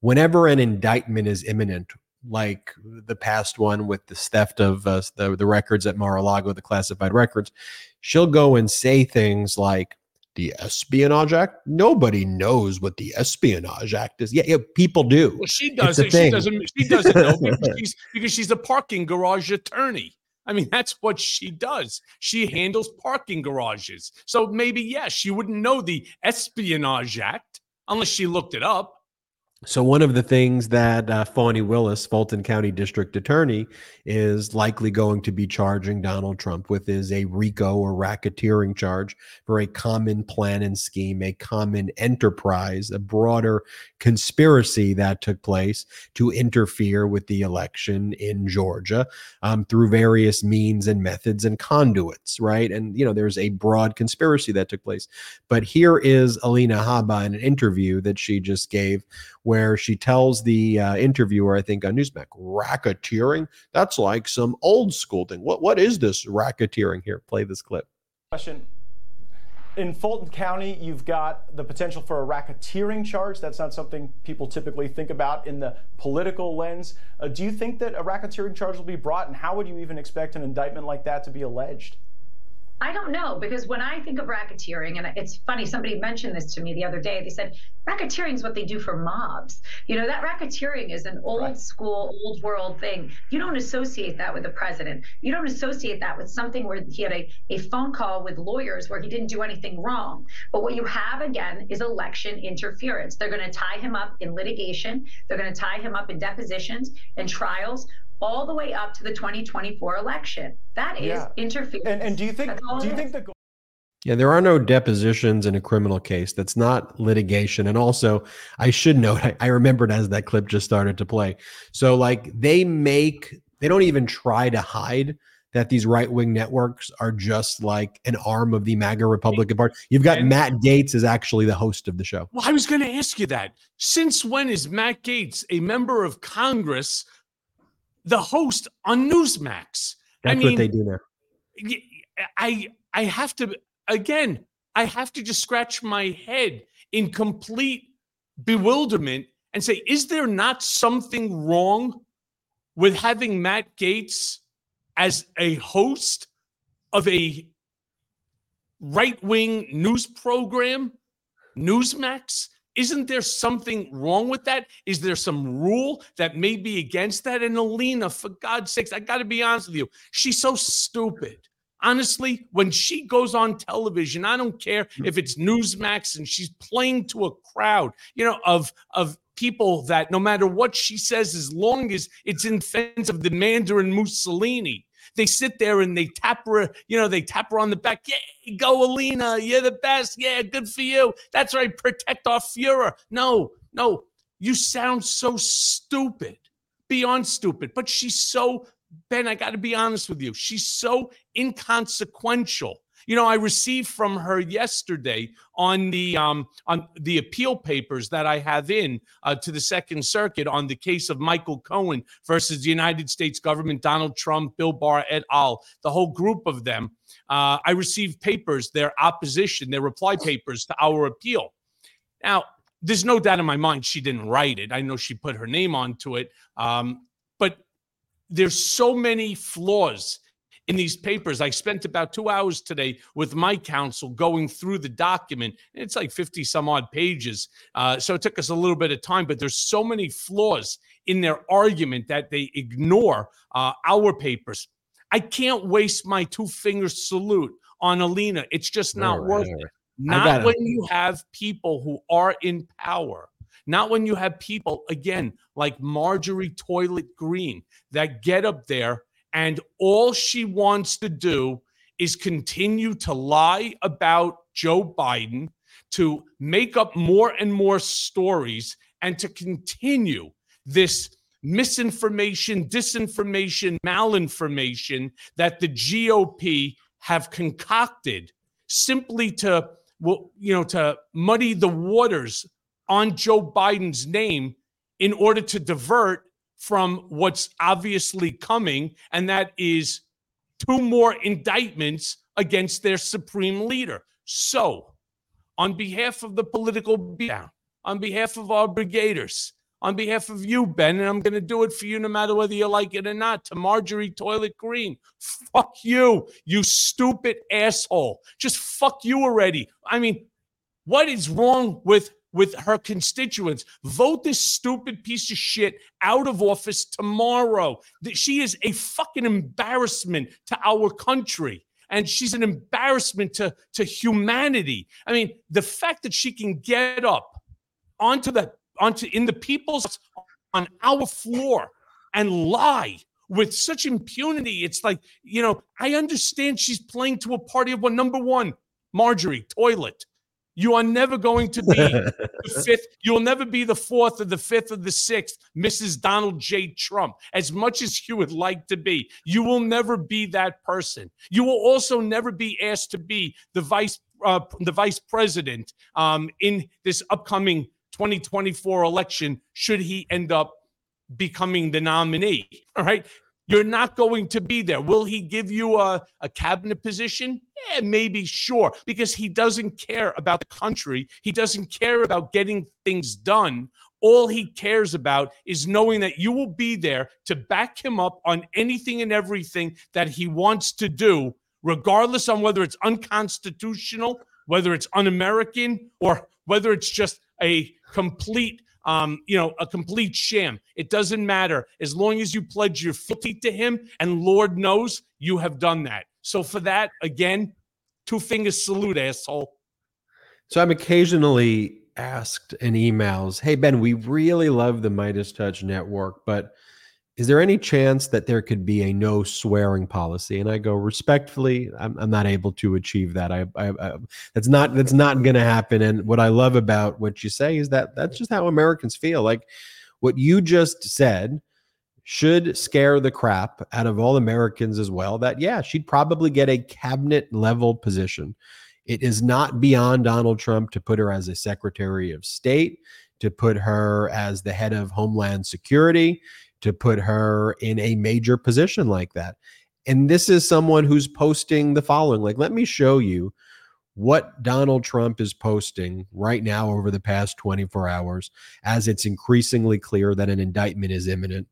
Whenever an indictment is imminent, like the past one with the theft of uh, the, the records at Mar-a-Lago, the classified records, she'll go and say things like, the Espionage Act? Nobody knows what the Espionage Act is. Yeah, yeah people do. Well, she does a it. She doesn't. She doesn't know because *laughs* she's, because she's a parking garage attorney. I mean, that's what she does. She handles parking garages. So maybe yes, she wouldn't know the Espionage Act unless she looked it up. So one of the things that uh, Fani Willis, Fulton County District Attorney, is likely going to be charging Donald Trump with is a RICO or racketeering charge for a common plan and scheme, a common enterprise, a broader conspiracy that took place to interfere with the election in Georgia um, through various means and methods and conduits, right? And you know, there's a broad conspiracy that took place. But here is Alina Habba in an interview that she just gave where she tells the uh, interviewer, I think on Newsmax, racketeering. That's like some old school thing. What what is this racketeering here? Play this clip. Question. In Fulton County, you've got the potential for a racketeering charge. That's not something people typically think about in the political lens. Uh, do you think that a racketeering charge will be brought, and how would you even expect an indictment like that to be alleged? I don't know because when I think of racketeering, and it's funny, somebody mentioned this to me the other day. They said racketeering is what they do for mobs. You know, that racketeering is an old right. school, old world thing. You don't associate that with the president. You don't associate that with something where he had a, a phone call with lawyers where he didn't do anything wrong. But what you have again is election interference. They're going to tie him up in litigation, they're going to tie him up in depositions and trials all the way up to the 2024 election. That is yeah. interference. And, and do you think do you think the yeah, there are no depositions in a criminal case. That's not litigation. And also, I should note, I, I remembered as that clip just started to play. So, like, they make, they don't even try to hide that these right wing networks are just like an arm of the MAGA Republican Party. You've got and, Matt Gaetz is actually the host of the show. Well, I was going to ask you that. Since when is Matt Gaetz a member of Congress the host on Newsmax. That's I mean, what they do now. I I have to again. I have to just scratch my head in complete bewilderment and say, is there not something wrong with having Matt Gaetz as a host of a right wing news program, Newsmax? Isn't there something wrong with that? Is there some rule that may be against that? And Alina, for God's sakes, I got to be honest with you. She's so stupid. Honestly, when she goes on television, I don't care hmm. if it's Newsmax and she's playing to a crowd, you know, of of people that no matter what she says, as long as it's in defense of the Mandarin Mussolini, they sit there and they tap her, you know, they tap her on the back. Yeah, go Alina, you're the best. Yeah, good for you. That's right, protect our Fuhrer. No, no, you sound so stupid, beyond stupid. But she's so Ben. I got to be honest with you. She's so inconsequential you know, I received from her yesterday on the um, on the appeal papers that I have in uh, to the Second Circuit on the case of Michael Cohen versus the United States government, Donald Trump, Bill Barr et al. The whole group of them. Uh, I received papers, their opposition, their reply papers to our appeal. Now, there's no doubt in my mind she didn't write it. I know she put her name onto it, um, but there's so many flaws in these papers. I spent about two hours today with my counsel going through the document. It's like 50 some odd pages. Uh, so it took us a little bit of time, but there's so many flaws in their argument that they ignore uh, our papers. I can't waste my two finger salute on Alina. It's just not right, worth right. it. Not when you have people who are in power. Not when you have people, again, like Marjorie Toilet Green, that get up there and all she wants to do is continue to lie about Joe Biden, to make up more and more stories, and to continue this misinformation, disinformation, malinformation that the GOP have concocted simply to you know, to muddy the waters on Joe Biden's name in order to divert from what's obviously coming, and that is two more indictments against their supreme leader. So, on behalf of the political beatdown, on behalf of our brigaders, on behalf of you, Ben, and I'm going to do it for you no matter whether you like it or not, to Marjorie Toilet Green. Fuck you, you stupid asshole. Just fuck you already. I mean, what is wrong with with her constituents. Vote this stupid piece of shit out of office tomorrow. She is a fucking embarrassment to our country. And she's an embarrassment to, to humanity. I mean, the fact that she can get up onto the onto in the people's on our floor and lie with such impunity. It's like, you know, I understand she's playing to a party of one. Number one, Marjorie, toilet. You are never going to be *laughs* the fifth. You'll never be the fourth or the fifth or the sixth, Mrs. Donald J. Trump. As much as you would like to be, you will never be that person. You will also never be asked to be the vice uh, the vice president um, in this upcoming 2024 election. Should he end up becoming the nominee? All right. You're not going to be there. Will he give you a, a cabinet position? Yeah, maybe, sure, because he doesn't care about the country. He doesn't care about getting things done. All he cares about is knowing that you will be there to back him up on anything and everything that he wants to do, regardless on whether it's unconstitutional, whether it's un American, or whether it's just a complete um, you know, a complete sham. It doesn't matter as long as you pledge your fealty to him, and Lord knows you have done that. So for that, again, two fingers salute, asshole. So I'm occasionally asked in emails, "Hey Ben, we really love the MeidasTouch network, but is there any chance that there could be a no swearing policy? And i go respectfully i'm, I'm not able to achieve that. I, I, I that's not that's not going to happen. And what i love about what you say is that that's just how americans feel. Like what you just said should scare the crap out of all americans as well that yeah she'd probably get a cabinet level position. It is not beyond donald trump to put her as a secretary of state to put her as the head of homeland security to put her in a major position like that. And this is someone who's posting the following like, let me show you what Donald Trump is posting right now over the past 24 hours as it's increasingly clear that an indictment is imminent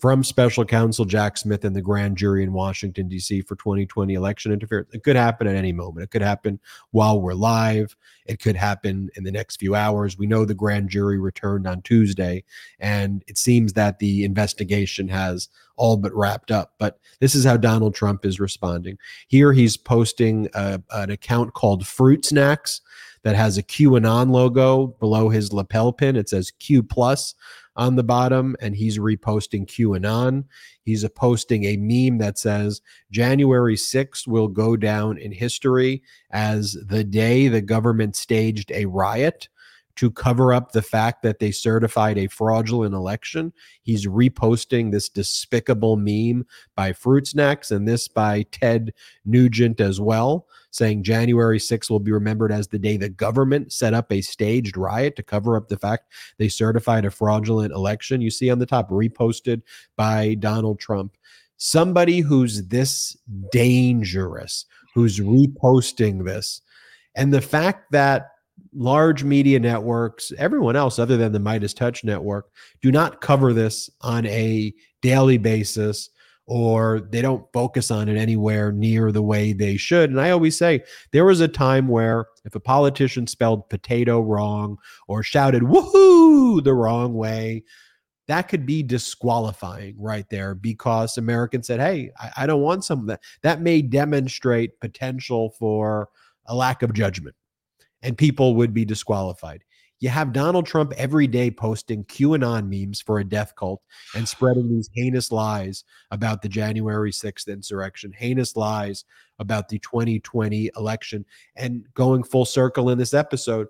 from special counsel Jack Smith and the grand jury in Washington, D.C. for 2020 election interference. It could happen at any moment. It could happen while we're live. It could happen in the next few hours. We know the grand jury returned on Tuesday, and it seems that the investigation has all but wrapped up. But this is how Donald Trump is responding. Here he's posting a, an account called Fruit Snacks that has a QAnon logo below his lapel pin. It says Q plus on the bottom, and he's reposting QAnon. He's a posting a meme that says January 6th will go down in history as the day the government staged a riot to cover up the fact that they certified a fraudulent election. He's reposting this despicable meme by Fruit Snacks and this by Ted Nugent as well saying January 6th will be remembered as the day the government set up a staged riot to cover up the fact they certified a fraudulent election. You see on the top, reposted by Donald Trump. Somebody who's this dangerous, who's reposting this. And the fact that large media networks, everyone else other than the MeidasTouch network, do not cover this on a daily basis or they don't focus on it anywhere near the way they should. And I always say there was a time where if a politician spelled potato wrong or shouted woohoo the wrong way, that could be disqualifying right there because Americans said, hey, I, I don't want some of that. That may demonstrate potential for a lack of judgment and people would be disqualified. You have Donald Trump every day posting QAnon memes for a death cult and spreading these heinous lies about the January 6th insurrection, heinous lies about the 2020 election. And going full circle in this episode,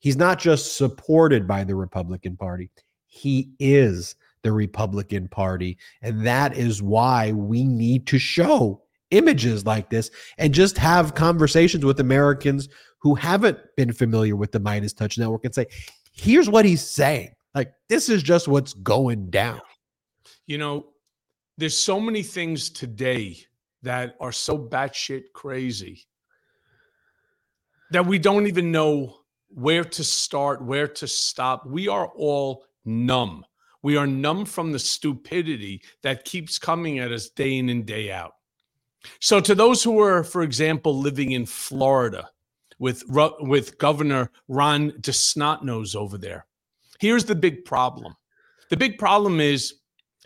he's not just supported by the Republican Party, he is the Republican Party. And that is why we need to show images like this and just have conversations with Americans who haven't been familiar with the MeidasTouch Network and say, here's what he's saying. Like, this is just what's going down. You know, there's so many things today that are so batshit crazy that we don't even know where to start, where to stop. We are all numb. We are numb from the stupidity that keeps coming at us day in and day out. So, to those who are, for example, living in Florida, with with Governor Ron DeSnotnose over there. Here's the big problem. The big problem is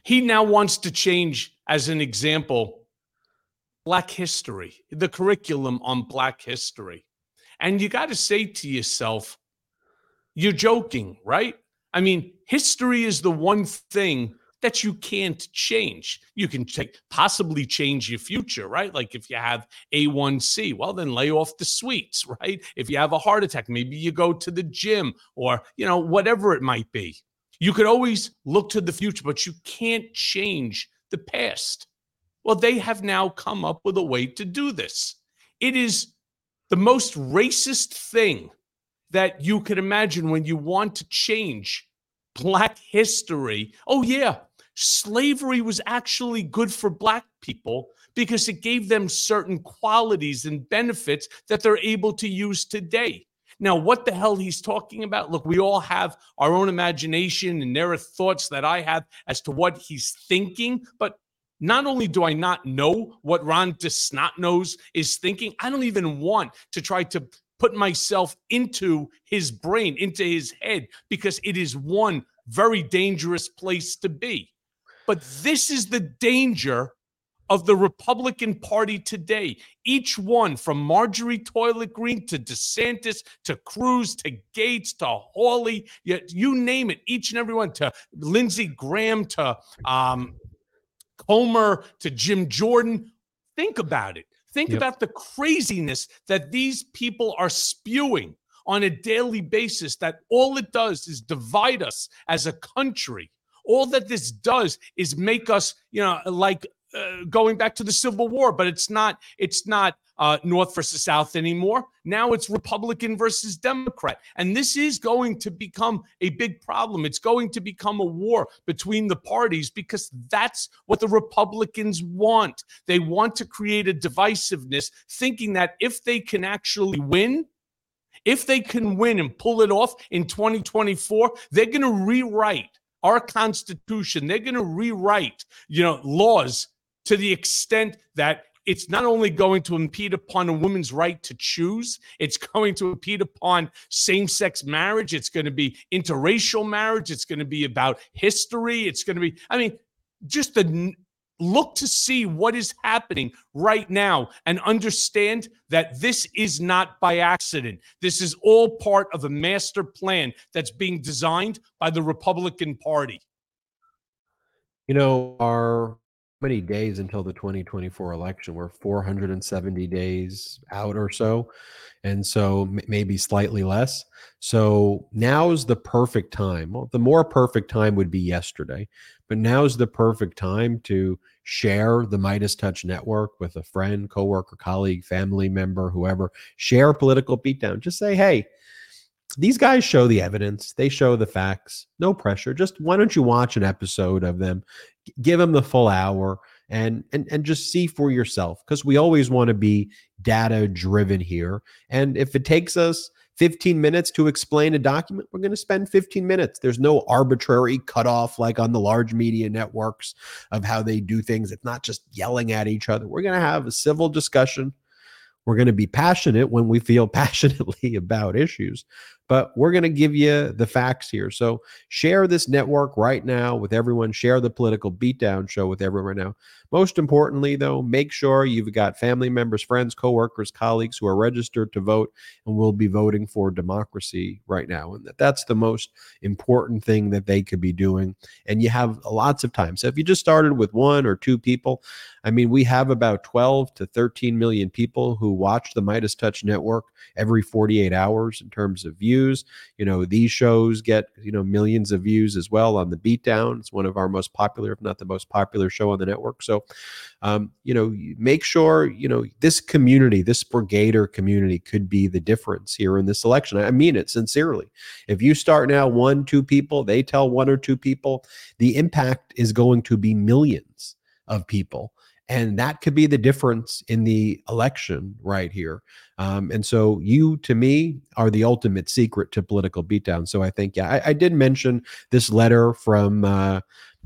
he now wants to change, as an example, Black history, the curriculum on Black history. And you got to say to yourself, you're joking, right? I mean, history is the one thing that you can't change. You can take, possibly change your future, right? Like if you have A1C, well, then lay off the sweets, *laughs* right? If you have a heart attack, maybe you go to the gym or, you know, whatever it might be. You could always look to the future, but you can't change the past. Well, they have now come up with a way to do this. It is the most racist thing that you could imagine when you want to change *laughs* Black history. Oh, yeah, slavery was actually good for Black people because it gave them certain qualities and benefits that they're able to use today. Now, what the hell he's talking about? Look, we all have our own imagination, and there are thoughts that I have as to what he's thinking. But not only do I not know what Ron DeSnotnose is thinking, I don't even want to try to put myself into his brain, into his head, because it is one very dangerous place to be. But this is the danger of the Republican Party today. Each one from Marjorie Toilet Green to DeSantis to Cruz to Gaetz to Hawley, you, you name it, each and every one to Lindsey Graham to um, Comer to Jim Jordan. Think about it. Think yep. about the craziness that these people are spewing on a daily basis, that all it does is divide us as a country. All that this does is make us, you know, like uh, going back to the Civil War, but it's not it's not uh, North versus South anymore. Now it's Republican versus Democrat, and this is going to become a big problem. It's going to become a war between the parties because that's what the Republicans want. They want to create a divisiveness, thinking that if they can actually win. If they can win and pull it off in 2024, they're going to rewrite our constitution they're going to rewrite you know laws to the extent that it's not only going to impede upon a woman's right to choose, it's going to impede upon same sex marriage. It's going to be interracial marriage. It's going to be about history. It's going to be, I mean, just the look to see what is happening right now and understand that this is not by accident. This is all part of a master plan that's being designed by the Republican Party. You know, our many days until the 2024 election? We're 470 days out or so. And so maybe slightly less. So now's the perfect time. Well, the more perfect time would be yesterday, but now's the perfect time to share the MeidasTouch network with a friend, coworker, colleague, family member, whoever. Share political beatdown. Just say, hey, these guys show the evidence. They show the facts. No pressure. Just why don't you watch an episode of them? Give them the full hour and and and just see for yourself. Because we always want to be data driven here. And if it takes us 15 minutes to explain a document we're going to spend 15 minutes. There's no arbitrary cutoff like on the large media networks of how they do things. It's not just yelling at each other. We're going to have a civil discussion. We're going to be passionate when we feel *laughs* passionately about issues but we're going to give you the facts here. So share this network right now with everyone. Share the political beatdown show with everyone right now. Most importantly, though, make sure you've got family members, friends, coworkers, colleagues who are registered to vote and will be voting for democracy right now. And that that's the most important thing that they could be doing. And you have lots of time. So if you just started with one or two people, I mean, we have about 12 to 13 million people who watch the MeidasTouch network every 48 hours in terms of views. You know, these shows get, you know, millions of views as well on the beatdown. It's one of our most popular, if not the most popular show on the network. So um, you know, make sure, you know, this community, this brigader community could be the difference here in this election. I mean it sincerely. If you start now one, two people, they tell one or two people, the impact is going to be millions of people. And that could be the difference in the election right here. Um, and so you, to me, are the ultimate secret to political beatdown. So I think, yeah, I, I did mention this letter from uh,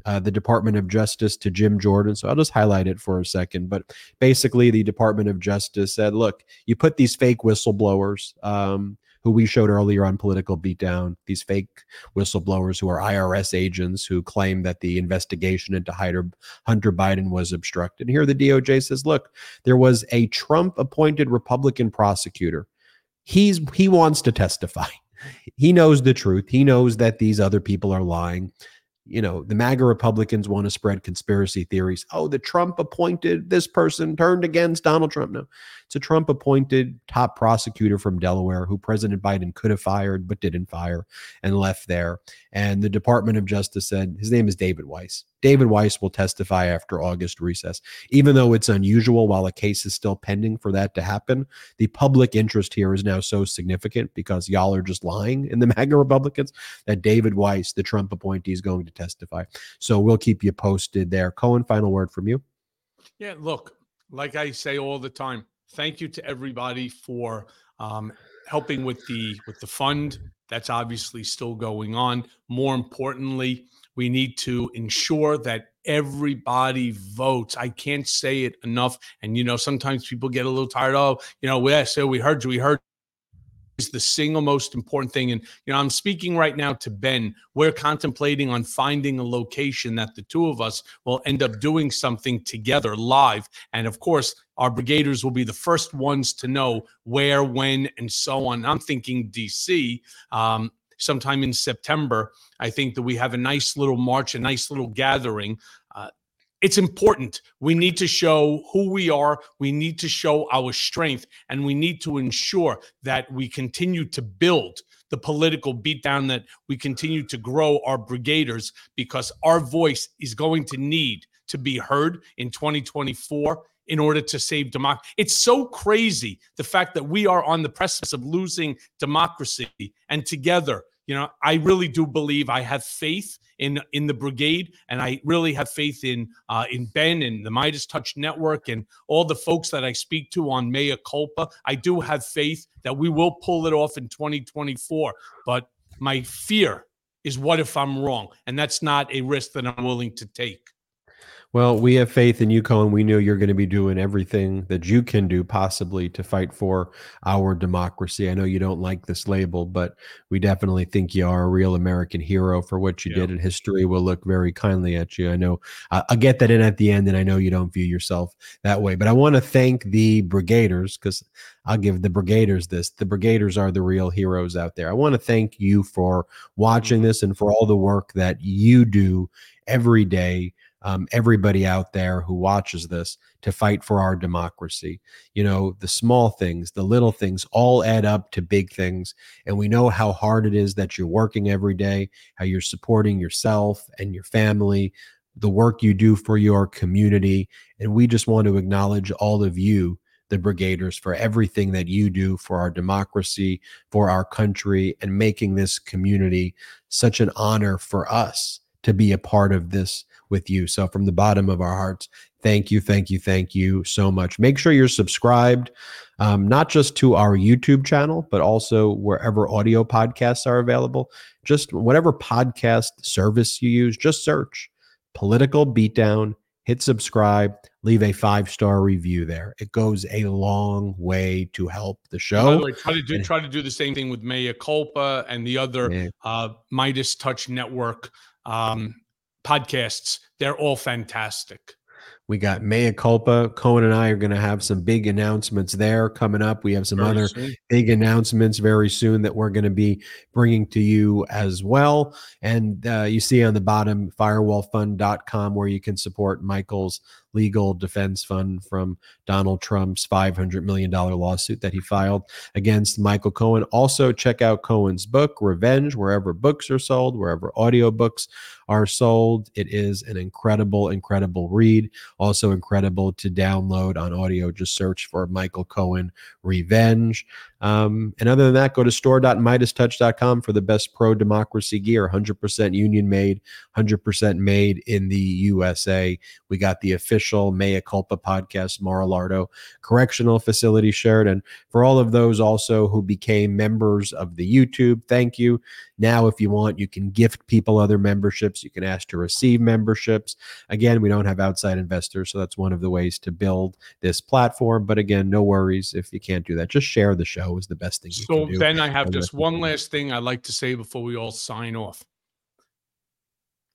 uh, the Department of Justice to Jim Jordan. So I'll just highlight it for a second. But basically, the Department of Justice said, look, you put these fake whistleblowers. Um, who we showed earlier on Political Beatdown, these fake whistleblowers who are IRS agents who claim that the investigation into Hunter, Biden was obstructed. Here the DOJ says, look, there was a Trump appointed Republican prosecutor. He's he wants to testify he knows the truth. He knows that these other people are lying you know, the MAGA Republicans want to spread conspiracy theories. Oh, the Trump appointed this person turned against Donald Trump. No, it's a Trump appointed top prosecutor from Delaware who President Biden could have fired but didn't fire and left there. And the Department of Justice said his name is David Weiss. David Weiss will testify after August recess. Even though it's unusual while a case is still pending for that to happen, the public interest here is now so significant because y'all are just lying in the *laughs* MAGA Republicans that David Weiss, the Trump appointee, is going to testify. So we'll keep you posted there. Cohen, final word from you. Yeah, look, like I say all the time, thank you to everybody for um, helping with the with the fund. That's obviously still going on. More importantly, we need to ensure that everybody votes. I can't say it enough. And you know, sometimes people get a little tired. Oh, you know, yeah, so we heard you, we heard is the single most important thing. And, you know, I'm speaking right now to Ben. We're contemplating on finding a location that the two of us will end up doing something together live. And of course, our brigaders will be the first ones to know where, when, and so on. I'm thinking DC. Um, sometime in September. I think that we have a nice little march, a nice little gathering. It's important. We need to show who we are. We need to show our strength, and we need to ensure that we continue to build the political beatdown, that we continue to grow our brigaders, because our voice is going to need to be heard in 2024 in order to save democracy. It's so crazy the fact that we are on the precipice of losing democracy, and together, you know, I really do believe I have faith in in the brigade, and I really have faith in uh, in Ben and the MeidasTouch Network and all the folks that I speak to on Mea Culpa. I do have faith that we will pull it off in 2024, but my fear is what if I'm wrong, and that's not a risk that I'm willing to take. Well, we have faith in you, Cohen. We know you're going to be doing everything that you can do possibly to fight for our democracy. I know you don't like this label, but we definitely think you are a real American hero for what you yeah. did, and history will look very kindly at you. I know uh, I'll get that in at the end, and I know you don't view yourself that way. But I want to thank the Brigaders because I'll give the Brigaders this. The Brigaders are the real heroes out there. I want to thank you for watching mm-hmm. this and for all the work that you do every day um, everybody out there who watches this to fight for our democracy. You know, the small things, the little things all add up to big things. And we know how hard it is that you're working every day, how you're supporting yourself and your family, the work you do for your community. And we just want to acknowledge all of you the brigaders for everything that you do for our democracy, for our country, and making this community such an honor for us to be a part of this with you. So, from the bottom of our hearts, thank you, thank you, thank you so much. Make sure you're subscribed, um, not just to our YouTube channel, but also wherever audio podcasts are available. Just whatever podcast service you use, just search Political Beatdown, hit subscribe, leave a five star review there. It goes a long way to help the show. Way, try to do try to do the same thing with Mea Culpa and the other yeah. uh, MeidasTouch Network. Um, podcasts. They're all fantastic. We got Mea Culpa. Cohen and I are going to have some big announcements there coming up. We have some very other soon. big announcements very soon that we're going to be bringing to you as well. And uh, you see on the bottom, firewallfund.com, where you can support Michael's legal defense fund from Donald Trump's $500 million lawsuit that he filed against Michael Cohen. Also, check out Cohen's book, Revenge, wherever books are sold, wherever audiobooks are sold. It is an incredible, incredible read. Also, incredible to download on audio. Just search for Michael Cohen Revenge. Um, and other than that, go to store.meidastouch.com for the best pro democracy gear 100% union made, 100% made in the USA. We got the official Mea Culpa podcast, Mar-a-Lardo Correctional Facility shared. And for all of those also who became members of the YouTube, thank you. Now, if you want, you can gift people other memberships. You can ask to receive memberships. Again, we don't have outside investors, so that's one of the ways to build this platform. But again, no worries if you can't do that. Just share the show is the best thing. You can do. So then I have just one last thing I'd like to say before we all sign off.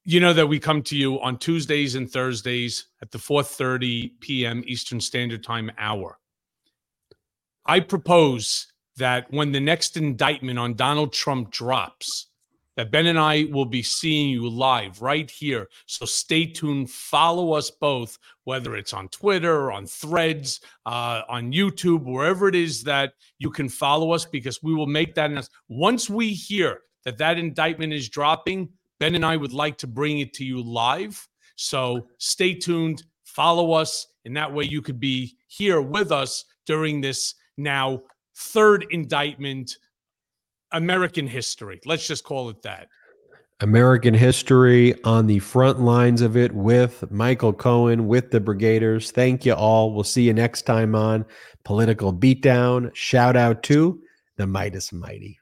You know that we come to you on Tuesdays and Thursdays at the 4:30 p.m. Eastern Standard Time hour. I propose that when the next indictment on Donald Trump drops, that Ben and I will be seeing you live right here. So stay tuned. Follow us both, whether it's on Twitter, on Threads, uh, on YouTube, wherever it is that you can follow us, because we will make that announcement. Once we hear that that indictment is dropping, Ben and I would like to bring it to you live. So stay tuned. Follow us, and that way you could be here with us during this now third indictment American history. Let's just call it that. American history on the front lines of it with Michael Cohen, with the Brigaders. Thank you all. We'll see you next time on Political Beatdown. Shout out to the Meidas Mighty.